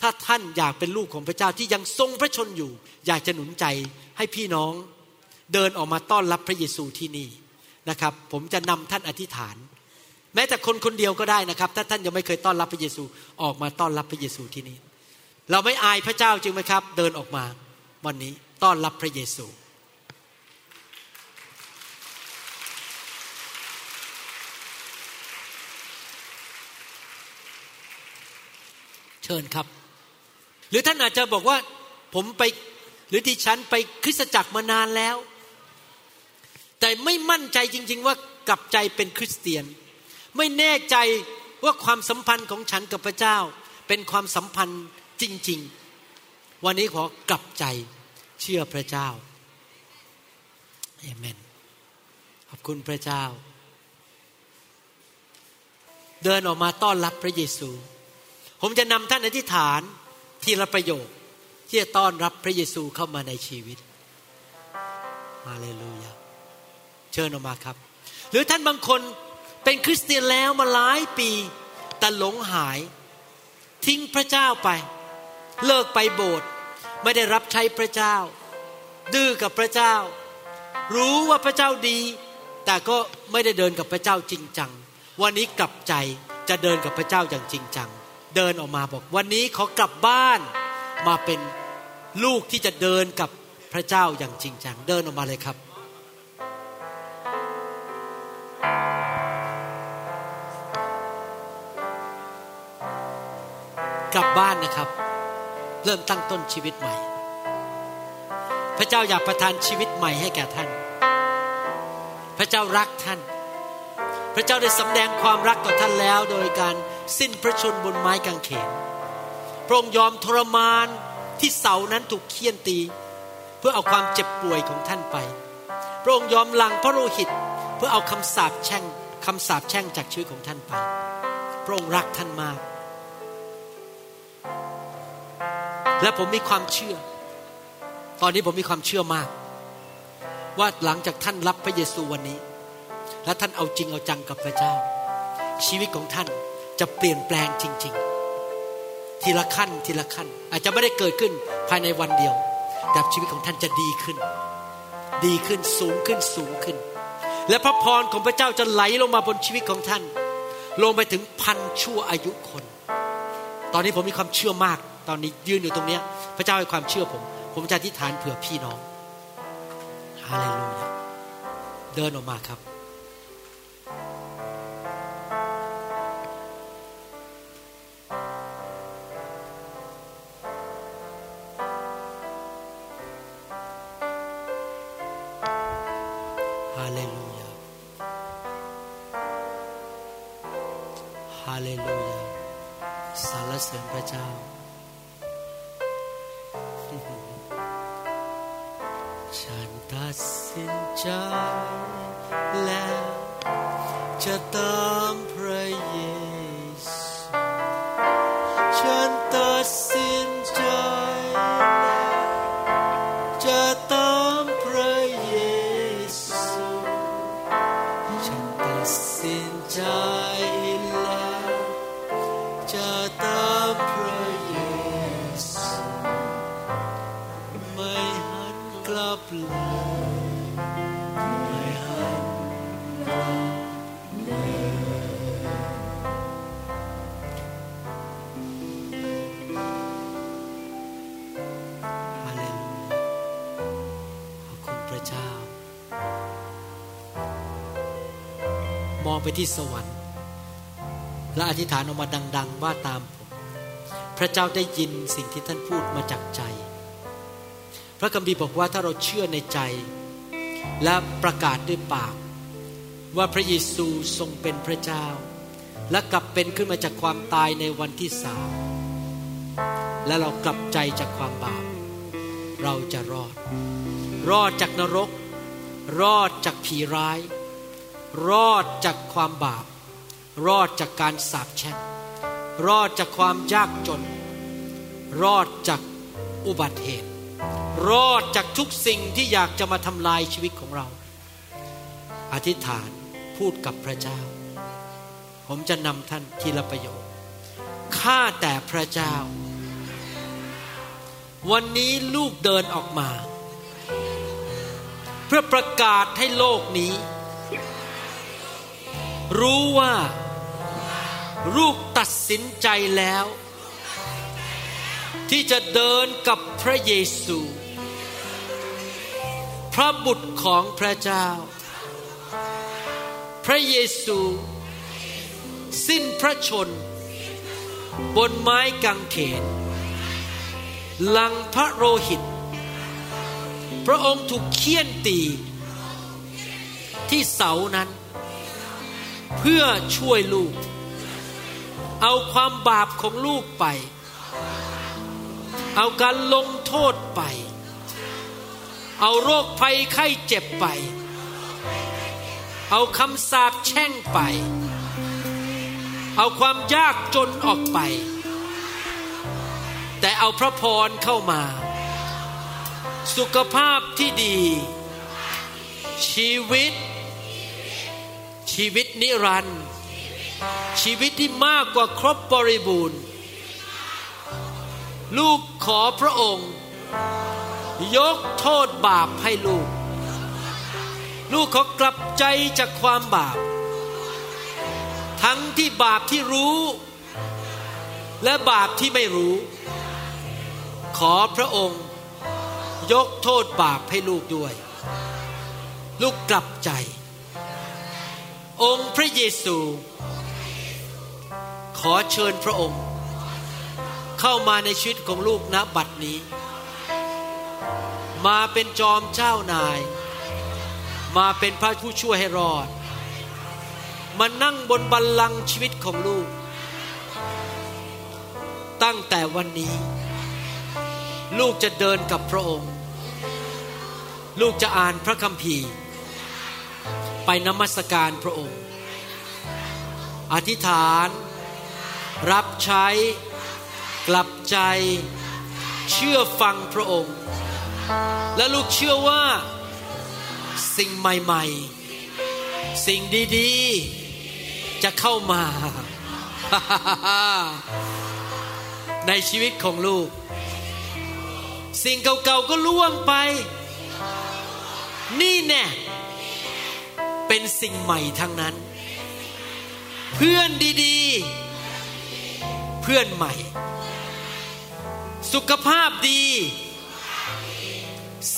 Speaker 3: ถ้าท่านอยากเป็นลูกของพระเจ้าที่ยังทรงพระชนอยู่ อยากจะหนุนใจให้พี่น้องเดินออกมาต้อนรับพระเยซูที่นี่นะครับ ผมจะนำท่านอธิษฐาน แม้แต่คนคนเดียวก็ได้นะครับ ถ้าท่านยังไม่เคยต้อนรับพระเยซูออกมาต้อนรับพระเยซูที่นี่เราไม่อายพระเจ้าจริงไหมครับ เดินออกมาวันนี้ต้อนรับพระเยซู เชิญครับ หรือท่านอาจจะบอกว่าผมไปหรือที่ฉันไปคริสตจักรมานานแล้ว แต่ไม่มั่นใจจริง ๆ ว่ากลับใจเป็นคริสเตียน ไม่แน่ใจว่าความสัมพันธ์ของฉันกับพระเจ้า เป็นความสัมพันธ์จริง ๆ วันนี้ขอกลับใจเชื่อพระเจ้าเอเมนขอบคุณพระเจ้า เดินออกมาต้อนรับพระเยซู ผมจะนำท่านอธิษฐานทีละประโยคที่จะต้อนรับพระเยซูเข้ามาในชีวิตมาเลลูยาเชิญออกมาครับ หรือท่านบางคนเป็นคริสเตียนแล้วมาหลายปีแต่หลงหาย ทิ้งพระเจ้าไป เลิกไปโบสถ์ไม่ได้รับใช้พระเจ้า ดื้อกับพระเจ้า รู้ว่าพระเจ้าดี แต่ก็ไม่ได้เดินกับพระเจ้าจริงจัง วันนี้กลับใจจะเดินกับพระเจ้าอย่างจริงจัง เดินออกมาบอก วันนี้ขอกลับบ้านมาเป็นลูกที่จะเดินกับพระเจ้าอย่างจริงจังเดินออกมาเลยครับ กลับบ้านนะครับ เริ่มตั้งต้นชีวิตใหม่ พระเจ้าอยากประทานชีวิตใหม่ให้แก่ท่าน พระเจ้ารักท่าน พระเจ้าได้สำแดงความรักต่อท่านแล้วโดยการ สิ้นพระชนบนไม้กางเขน พระองค์ยอมทรมานที่เสานั้นถูกเคี่ยนตี เพื่อเอาความเจ็บป่วยของท่านไป พระองค์ยอมลังพระโลหิตเพื่อเอาคำสาปแช่งคำสาปแช่งจากชีวิตของท่านไป พระองค์รักท่านมาก และผมมีความเชื่อ ตอนนี้ผมมีความเชื่อมาก ว่าหลังจากท่านรับพระเยซูวันนี้ และท่านเอาจริงเอาจังกับพระเจ้า ชีวิตของท่าน จะเปลี่ยนแปลงจริง ๆ ทีละขั้นทีละขั้น อาจจะไม่ได้เกิดขึ้นภายในวันเดียว แต่ชีวิตของท่านจะดีขึ้น ดีขึ้นสูงขึ้นสูงขึ้น และพระพรของพระเจ้าจะไหลลงมาบนชีวิตของท่าน ลงไปถึงพันชั่วอายุคน ตอนนี้ผมมีความเชื่อมาก ตอนนี้ยืนอยู่ตรงนี้พระเจ้าให้ความเชื่อผม ผมจะอธิษฐานเผื่อพี่น้องฮาเลลูยาเดินออกมาครับ ไปที่สวรรค์ และอธิษฐานออกมาดัง ๆ ว่าตามผม พระเจ้าได้ยินสิ่งที่ท่านพูดมาจากใจ พระคัมภีร์บอกว่าถ้าเราเชื่อในใจ และประกาศด้วยปาก ว่าพระเยซูทรงเป็นพระเจ้า และกลับเป็นขึ้นมาจากความตายในวันที่สามและเรากลับใจจากความบาป เราจะรอด รอดจากนรก รอดจากผีร้าย รอดจากความบาป รอดจากการสาปแช่งรอดจากความยากจน รอดจากอุบัติเหตุ รอดจากทุกสิ่งที่อยากจะมาทำลายชีวิตของเรา อธิษฐานพูดกับพระเจ้า ผมจะนำท่านทีละประโยคข้าแต่พระเจ้า วันนี้ลูกเดินออกมา เพื่อประกาศให้โลกนี้ รู้ว่า ลูกตัดสินใจแล้ว ที่จะเดินกับพระเยซู พระบุตรของพระเจ้า พระเยซู สิ้นพระชน บนไม้กางเขนลังพระโรหิต พระองค์ถูกเคี่ยนตี ที่เสานั้น เพื่อช่วยลูก เอาความบาปของลูกไป เอาการลงโทษไป เอาโรคภัยไข้เจ็บไป เอาคำสาปแช่งไป เอาความยากจนออกไป แต่เอาพระพรเข้ามา สุขภาพที่ดี ชีวิต ชีวิตนิรันดร์ชีวิตที่มากกว่าครบบริบูรณ์ ลูกขอพระองค์ ยกโทษบาปให้ลูก ลูกขอกลับใจจากความบาป ทั้งที่บาปที่รู้ และบาปที่ไม่รู้ ขอพระองค์ ยกโทษบาปให้ลูกด้วย ลูกกลับใจ องค์พระเยซู ขอเชิญพระองค์ เข้ามาในชีวิตของลูกณบัดนี้ มาเป็นจอมเจ้านาย มาเป็นพระผู้ช่วยให้รอด มานั่งบนบัลลังก์ชีวิตของลูก ตั้งแต่วันนี้ ลูกจะเดินกับพระองค์ ลูกจะอ่านพระคัมภีร์ ไปนมัสการพระองค์ อธิษฐาน รับใช้ กลับใจ เชื่อฟังพระองค์ และลูกเชื่อว่า สิ่งใหม่ๆ สิ่งดีๆ จะเข้ามา ในชีวิตของลูก สิ่งเก่าๆก็ล่วงไป นี่แน่ เป็นสิ่งใหม่ทั้งนั้น เพื่อนดีๆ เพื่อนใหม่ สุขภาพดี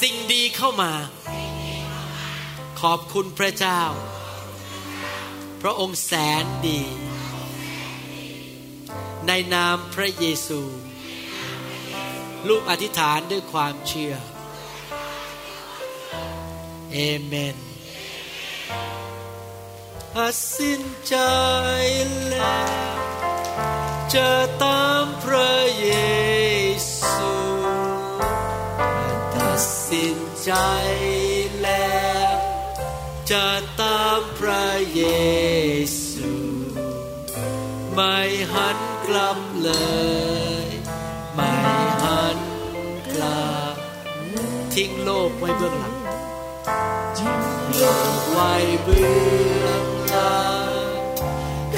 Speaker 3: สิ่งดีเข้ามา ขอบคุณพระเจ้า พระองค์แสนดี ในนามพระเยซู ลูกอธิษฐานด้วยความเชื่อเอเมน ตัดสินใจแล้วจะตามพระเยซูตัดสินใจแล้วจะตามพระเยซู ไม่หันกลับเลย ไม่หันกลับทิ้งโลกไว้เบื้องหลัง โลกไว้เบื้องหลัง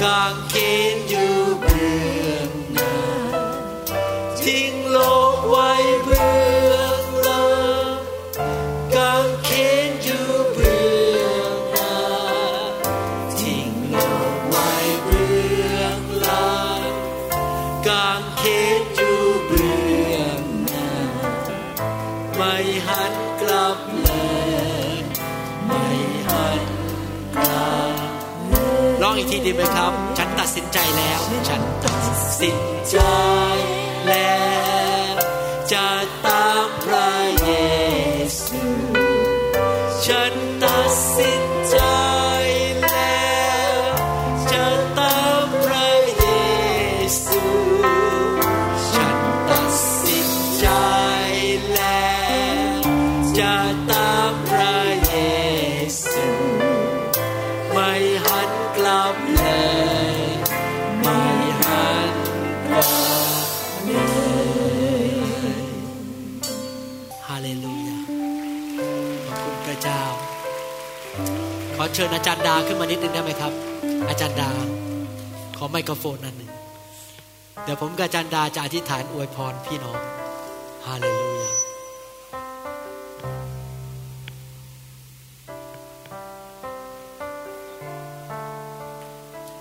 Speaker 3: กางเขนอยู่เบื้องหน้าทิ้งโลก ดีไหมครับ ฉันตัดสินใจแล้ว ฉันตัดสินใจแล้ว ชิญอาจารย์ดาขึ้นมานิดนึงได้ไหมครับ อาจารย์ดา ขอไมโครโฟนอันหนึ่งเดี๋ยวผมกับอาจารย์ดาจะอธิษฐานอวยพรพี่น้องฮาเลลูยา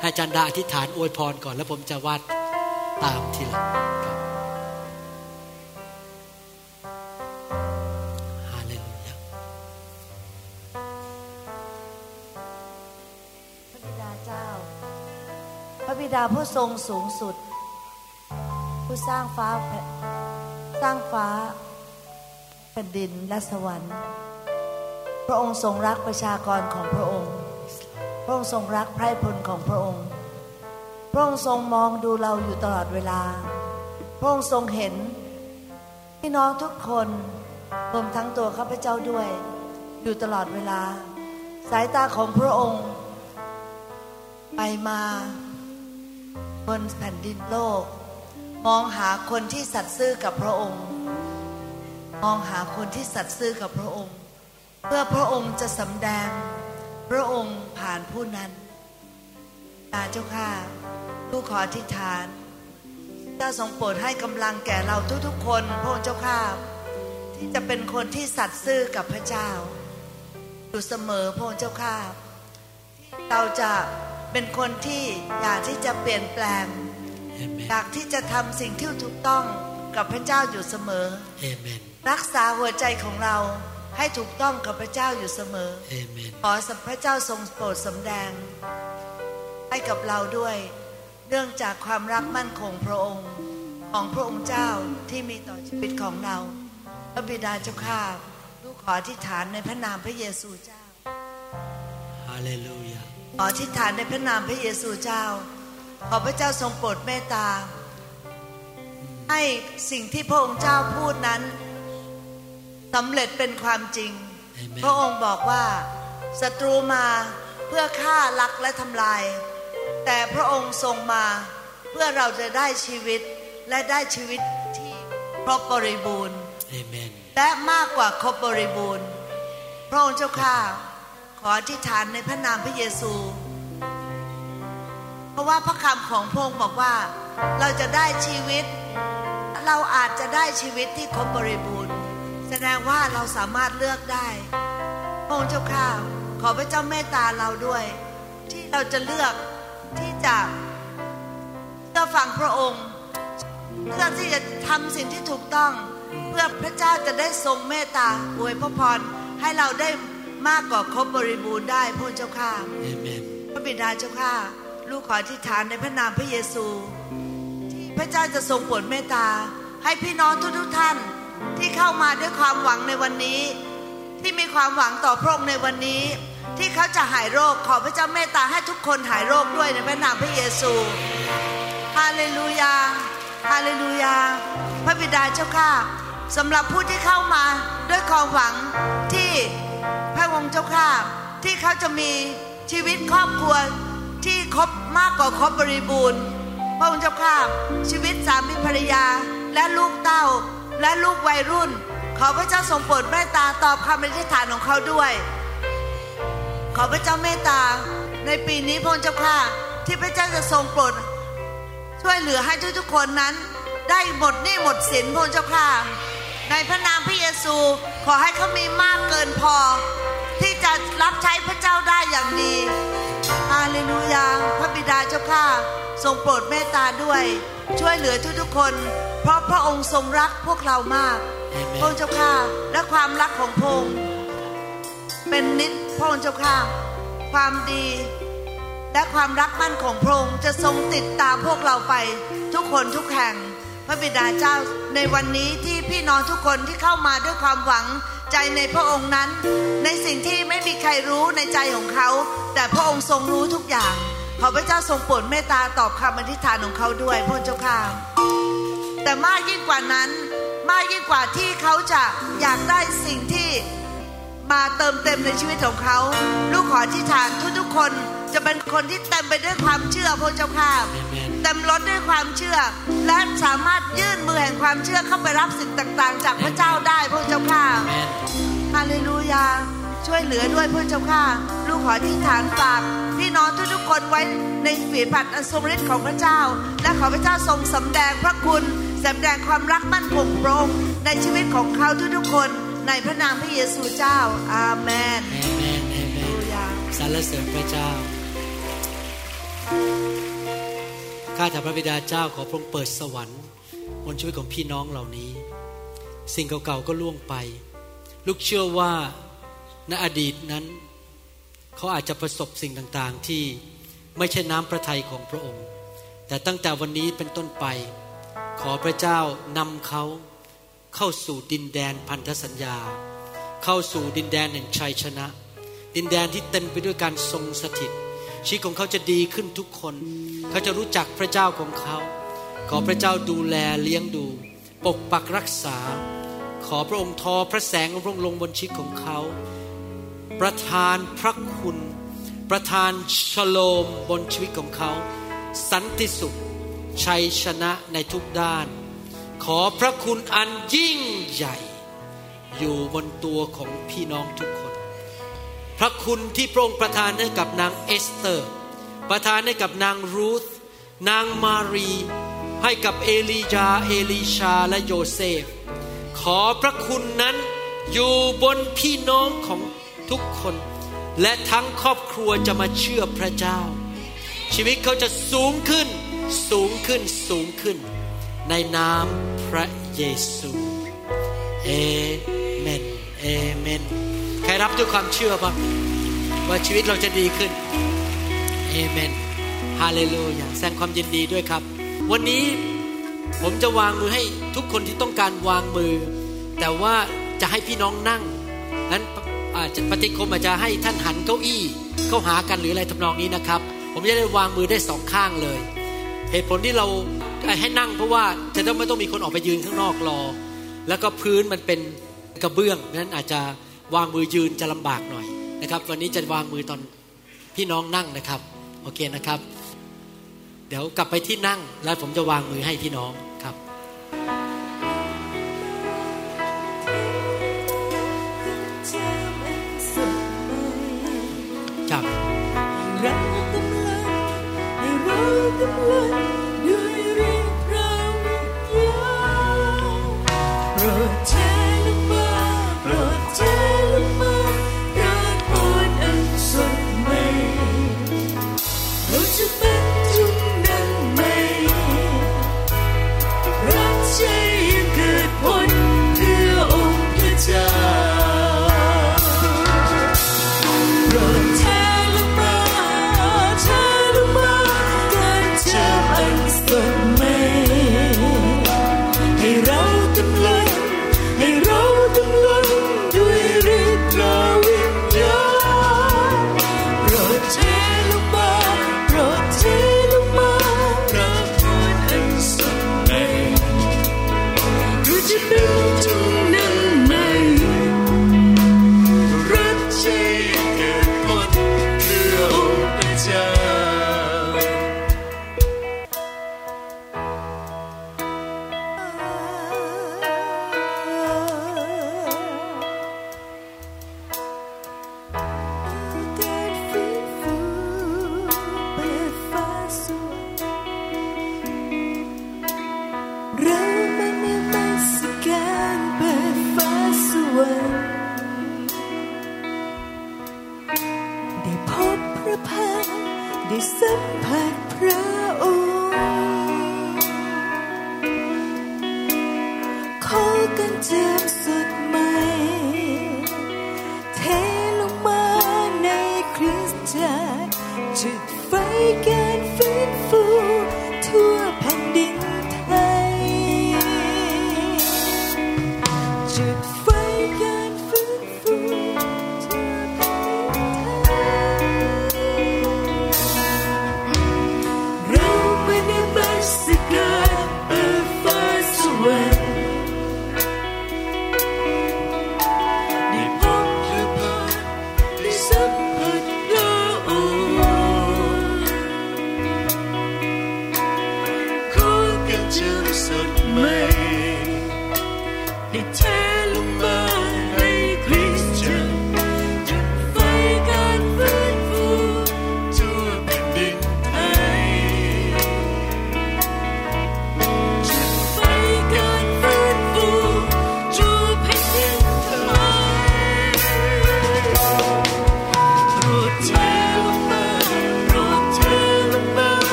Speaker 3: ให้อาจารย์ดาอธิษฐานอวยพรก่อนแล้วผมจะวาดตามทีหลังครับ
Speaker 4: ดาผู้ทรงสูงสุด ผู้สร้างฟ้าสร้างฟ้าแผ่นดินและสวรรค์ พระองค์ทรงรักประชากรของพระองค์ พระองค์ทรงรักไพร่พลของพระองค์ พระองค์ทรงมองดูเราอยู่ตลอดเวลา พระองค์ทรงเห็นพี่น้องทุกคนรวมทั้งตัวข้าพเจ้าด้วย อยู่ตลอดเวลา สายตาของพระองค์ ไปมา บนแผ่นดินโลก มองหาคนที่สัตย์ซื่อกับพระองค์ มองหาคนที่สัตย์ซื่อกับพระองค์ เพื่อพระองค์จะสำแดง พระองค์ผ่านผู้นั้นอาเจ้าข้าลูกขออธิษฐานเจ้าทรงโปรดให้กำลังแก่เราทุกๆ คนพระองค์เจ้าข้าที่จะเป็นคนที่สัตย์ซื่อกับพระเจ้า อยู่เสมอพระองค์เจ้าข้าเราจะ เป็นคนที่อยากที่จะเปลี่ยนแปลง
Speaker 3: เอเมน
Speaker 4: อยากที่จะทำสิ่งที่ถูกต้องกับพระเจ้าอยู่เสมอ
Speaker 3: เอเมน
Speaker 4: รักษาหัวใจของเราให้ถูกต้องกับพระเจ้าอยู่เสมอ
Speaker 3: เอเมน
Speaker 4: ขอสัมพระเจ้าทรงโปรดสำแดง ให้กับเราด้วย เนื่องจากความรักมั่นคงพระองค์ของพระองค์เจ้าที่มีต่อชีวิตของเรา พระบิดาเจ้าข้าลูกขออธิษฐานในพระนามพระเยซูเจ้า
Speaker 3: ฮาเลลูยา
Speaker 4: ขออธิษฐานในพระนามพระเยซูเจ้า ขอพระเจ้าทรงโปรดเมตตา ให้สิ่งที่พระองค์เจ้าพูดนั้นสำเร็จเป็นความจริง
Speaker 3: เอเมน
Speaker 4: พระองค์บอกว่าศัตรูมาเพื่อฆ่าลักและทำลาย แต่พระองค์ทรงมาเพื่อเราจะได้ชีวิตและได้ชีวิตที่ครบบริบูรณ์
Speaker 3: เอเมน
Speaker 4: และมากกว่าครบบริบูรณ์ พระองค์เจ้าข้าข ออธิษฐานในพระนามพระเยซู เพราะว่าพระคำของพระองค์บอกว่า เราจะได้ชีวิต เราอาจจะได้ชีวิตที่ครบบริบูรณ์แสดงว่าเราสามารถเลือกได้พระองค์เจ้าข้าขอพระเจ้าเมตตาเราด้วย ที่เราจะเลือกที่จะเชื่อฟังพระองค์เพื่อที่จะทำสิ่งที่ถูกต้อง เพื่อพระเจ้าจะได้ทรงเมตตาอวยพระพรให้เราได้ มากกว่าครบบริบูรณ์ได้พระเจ้าข้า
Speaker 3: เอเมน
Speaker 4: พระบิดาเจ้าข้าลูกขออธิษฐานในพระนามพระเยซู ที่พระเจ้าจะทรงโปรดเมตตา ให้พี่น้องทุกๆท่านที่เข้ามาด้วยความหวังในวันนี้ ที่มีความหวังต่อพระองค์ในวันนี้ ที่เขาจะหายโรคขอพระเจ้าเมตตาให้ทุกคนหายโรคด้วยในพระนามพระเยซูฮาเลลูยาฮาเลลูยา พระบิดาเจ้าข้าสำหรับผู้ที่เข้ามาด้วยความหวังที่พ ระองค์เจ้าข้าที่เขาจะมีชีวิตครอบครัวที่ครบมากกว่าครบบริบูรณ์ พระองค์เจ้าข้าชีวิตสามีภรรยาและลูกเต้าและลูกวัยรุ่น ขอพระเจ้าทรงโปรดเมตตาตอบคำอธิษฐานของเขาด้วย ขอพระเจ้าเมตตาในปีนี้พระองค์เจ้าข้าที่พระเจ้าจะทรงโปรดช่วยเหลือให้ทุกๆคนนั้น ได้หมดหนี้หมดสินพระองค์เจ้าค่ะ ในพระนามพระเยซู ขอให้เขามีมากเกินพอ ที่จะรับใช้พระเจ้าได้อย่างดีฮาเลลูยาพระบิดาเจ้าค่ะทรงโปรดเมตตาด้วย ช่วยเหลือทุกๆคน เพราะพระองค์ทรงรักพวกเรามาก
Speaker 3: เอเม
Speaker 4: พระอง
Speaker 3: น
Speaker 4: ค์เจ้าค่ะและความรักของพระองค์เป็นนิดพระองค์เจ้าค่ะความดี และความรักมั่นของพระองค์จะทรงติดตามพวกเราไปทุกคนทุกแห่ง พระบิดาเจ้าในวันนี้ที่พี่น้องทุกคนที่เข้ามาด้วยความหวังใจในพระองค์นั้น ในสิ่งที่ไม่มีใครรู้ในใจของเขา แต่พระองค์ทรงรู้ทุกอย่าง ขอพระเจ้าทรงโปรดเมตตาตอบคำอธิษฐานของเขาด้วยพระเจ้าค่ะแต่มากยิ่งกว่านั้น มากยิ่งกว่าที่เขาจะอยากได้สิ่งที่มาเติมเต็มในชีวิตของเขา ลูกขออธิษฐานทุกๆคน จะเป็นคนที่เต็มไปด้วยความเชื่อพระเจ้าค่ะ
Speaker 3: เอเมน
Speaker 4: เต็มล้นด้วยความเชื่อ และสามารถยื่นมือแห่งความเชื่อเข้าไปรับสิ่งต่างๆ จากพระเจ้าได้พระเจ้าค่ะ
Speaker 3: เอเมน
Speaker 4: ฮาเลลูยาช่วยเหลือด้วยพระเจ้าค่ะ ลูกขออธิษฐานฝากพี่น้องทุกๆคนไว้ในฝีพระหัตถ์อันทรงฤทธิ์ของพระเจ้า และขอพระเจ้าทรงสำแดงพระคุณสำแดงความรักมั่นคงพระองค์ในชีวิตของเขาทุกๆคนในพระนามพระเยซูเจ้า อาเมน
Speaker 3: เอเมนเอเมน
Speaker 4: ฮาเล
Speaker 3: น
Speaker 4: ลูยา
Speaker 3: สรรเสริญพระเจ้า ข้าแต่พระบิดาเจ้าขอพระองค์เปิดสวรรค์บนชีวิตของพี่น้องเหล่านี้ สิ่งเก่าๆก็ล่วงไป ลูกเชื่อว่าในอดีตนั้น เขาอาจจะประสบสิ่งต่างๆที่ไม่ใช่น้ำพระทัยของพระองค์ แต่ตั้งแต่วันนี้เป็นต้นไป
Speaker 5: ขอพระเจ้านำเขาเข้าสู่ดินแดนพันธสัญญา เข้าสู่ดินแดนแห่งชัยชนะ ดินแดนที่เต็มไปด้วยการทรงสถิต ชีวิตของเขาจะดีขึ้นทุกคน เขาจะรู้จักพระเจ้าของเขา ขอพระเจ้าดูแลเลี้ยงดู ปกปักรักษา ขอพระองค์ทอพระแสงของพระองค์ลงบนชีวิตของเขา ประทานพระคุณ ประทานชโลมบนชีวิตของเขา สันติสุข ชัยชนะในทุกด้าน ขอพระคุณอันยิ่งใหญ่ อยู่บนตัวของพี่น้องทุกคน ระคุณที่พระองค์ประทานให้กับนางเอสเตอร์ ประทานให้กับนางรูธ นางมารี ให้กับเอลียาเอลีชาและโยเซฟ ขอพระคุณนั้นอยู่บนพี่น้องของทุกคน และทั้งครอบครัวจะมาเชื่อพระเจ้า ชีวิตเขาจะสูงขึ้นสูงขึ้นสูงขึ้น ในนามพระเยซูเอเมนเอเมน ใครรับด้วยความเชื่อบ้างว่าชีวิตเราจะดีขึ้นเอเมนฮาเลลูยาแสดงความยินดีด้วยครับ วันนี้ผมจะวางมือให้ทุกคนที่ต้องการวางมือ แต่ว่าจะให้พี่น้องนั่งนั้นอาจจะปฏิคมอาจจะให้ท่านหันเก้าอี้ เข้าหากันหรืออะไรทำนองนี้นะครับ ผมจะได้วางมือได้สองข้างเลย เหตุผลที่เราให้นั่งเพราะว่าจะต้องไม่ต้องมีคนออกไปยืนข้างนอกรอ แล้วก็พื้นมันเป็นกระเบื้องนั้นอาจจะ วางมือยืนจะลำบากหน่อยนะครับ วันนี้จะวางมือตอนพี่น้องนั่งนะครับ โอเคนะครับ เดี๋ยวกลับไปที่นั่งแล้วผมจะวางมือให้พี่น้องครับครับ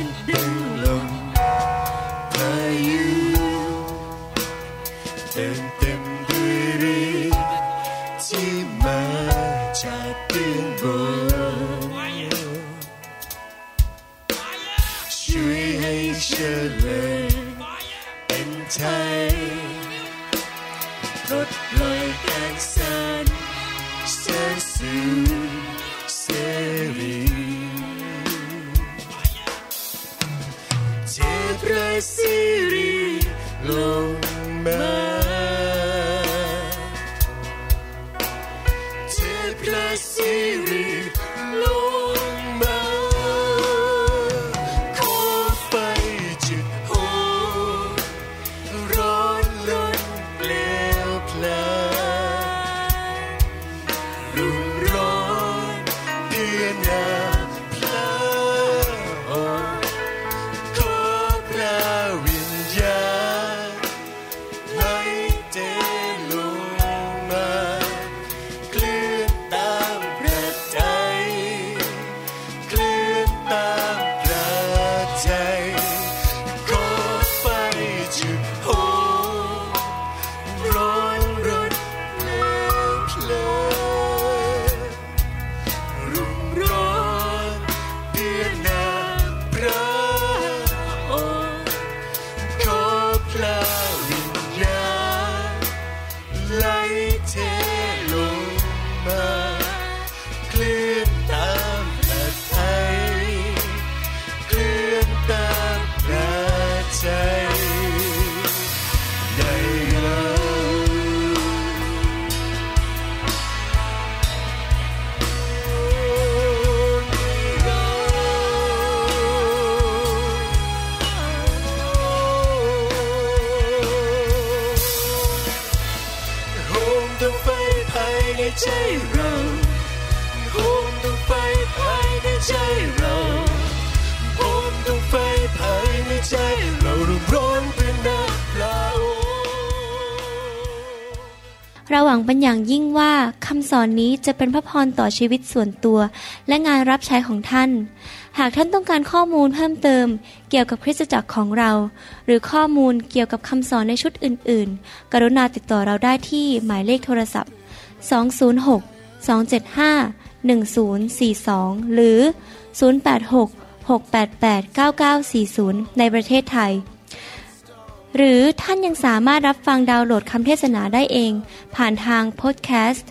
Speaker 6: ง
Speaker 1: สอนนี้จะเป็นพระพรต่อชีวิตส่วนตัว และงานรับใช้ของท่าน หากท่านต้องการข้อมูลเพิ่มเติม เกี่ยวกับคริสตจักรของเรา หรือข้อมูลเกี่ยวกับคำสอนในชุดอื่น ๆ กรุณาติดต่อเราได้ที่หมายเลขโทรศัพท์ 206 275 1042 หรือ 086 688 9940 ในประเทศไทยหรือท่านยังสามารถรับฟังดาวน์โหลดคำเทศนาได้เอง ผ่านทางพอดแคสต์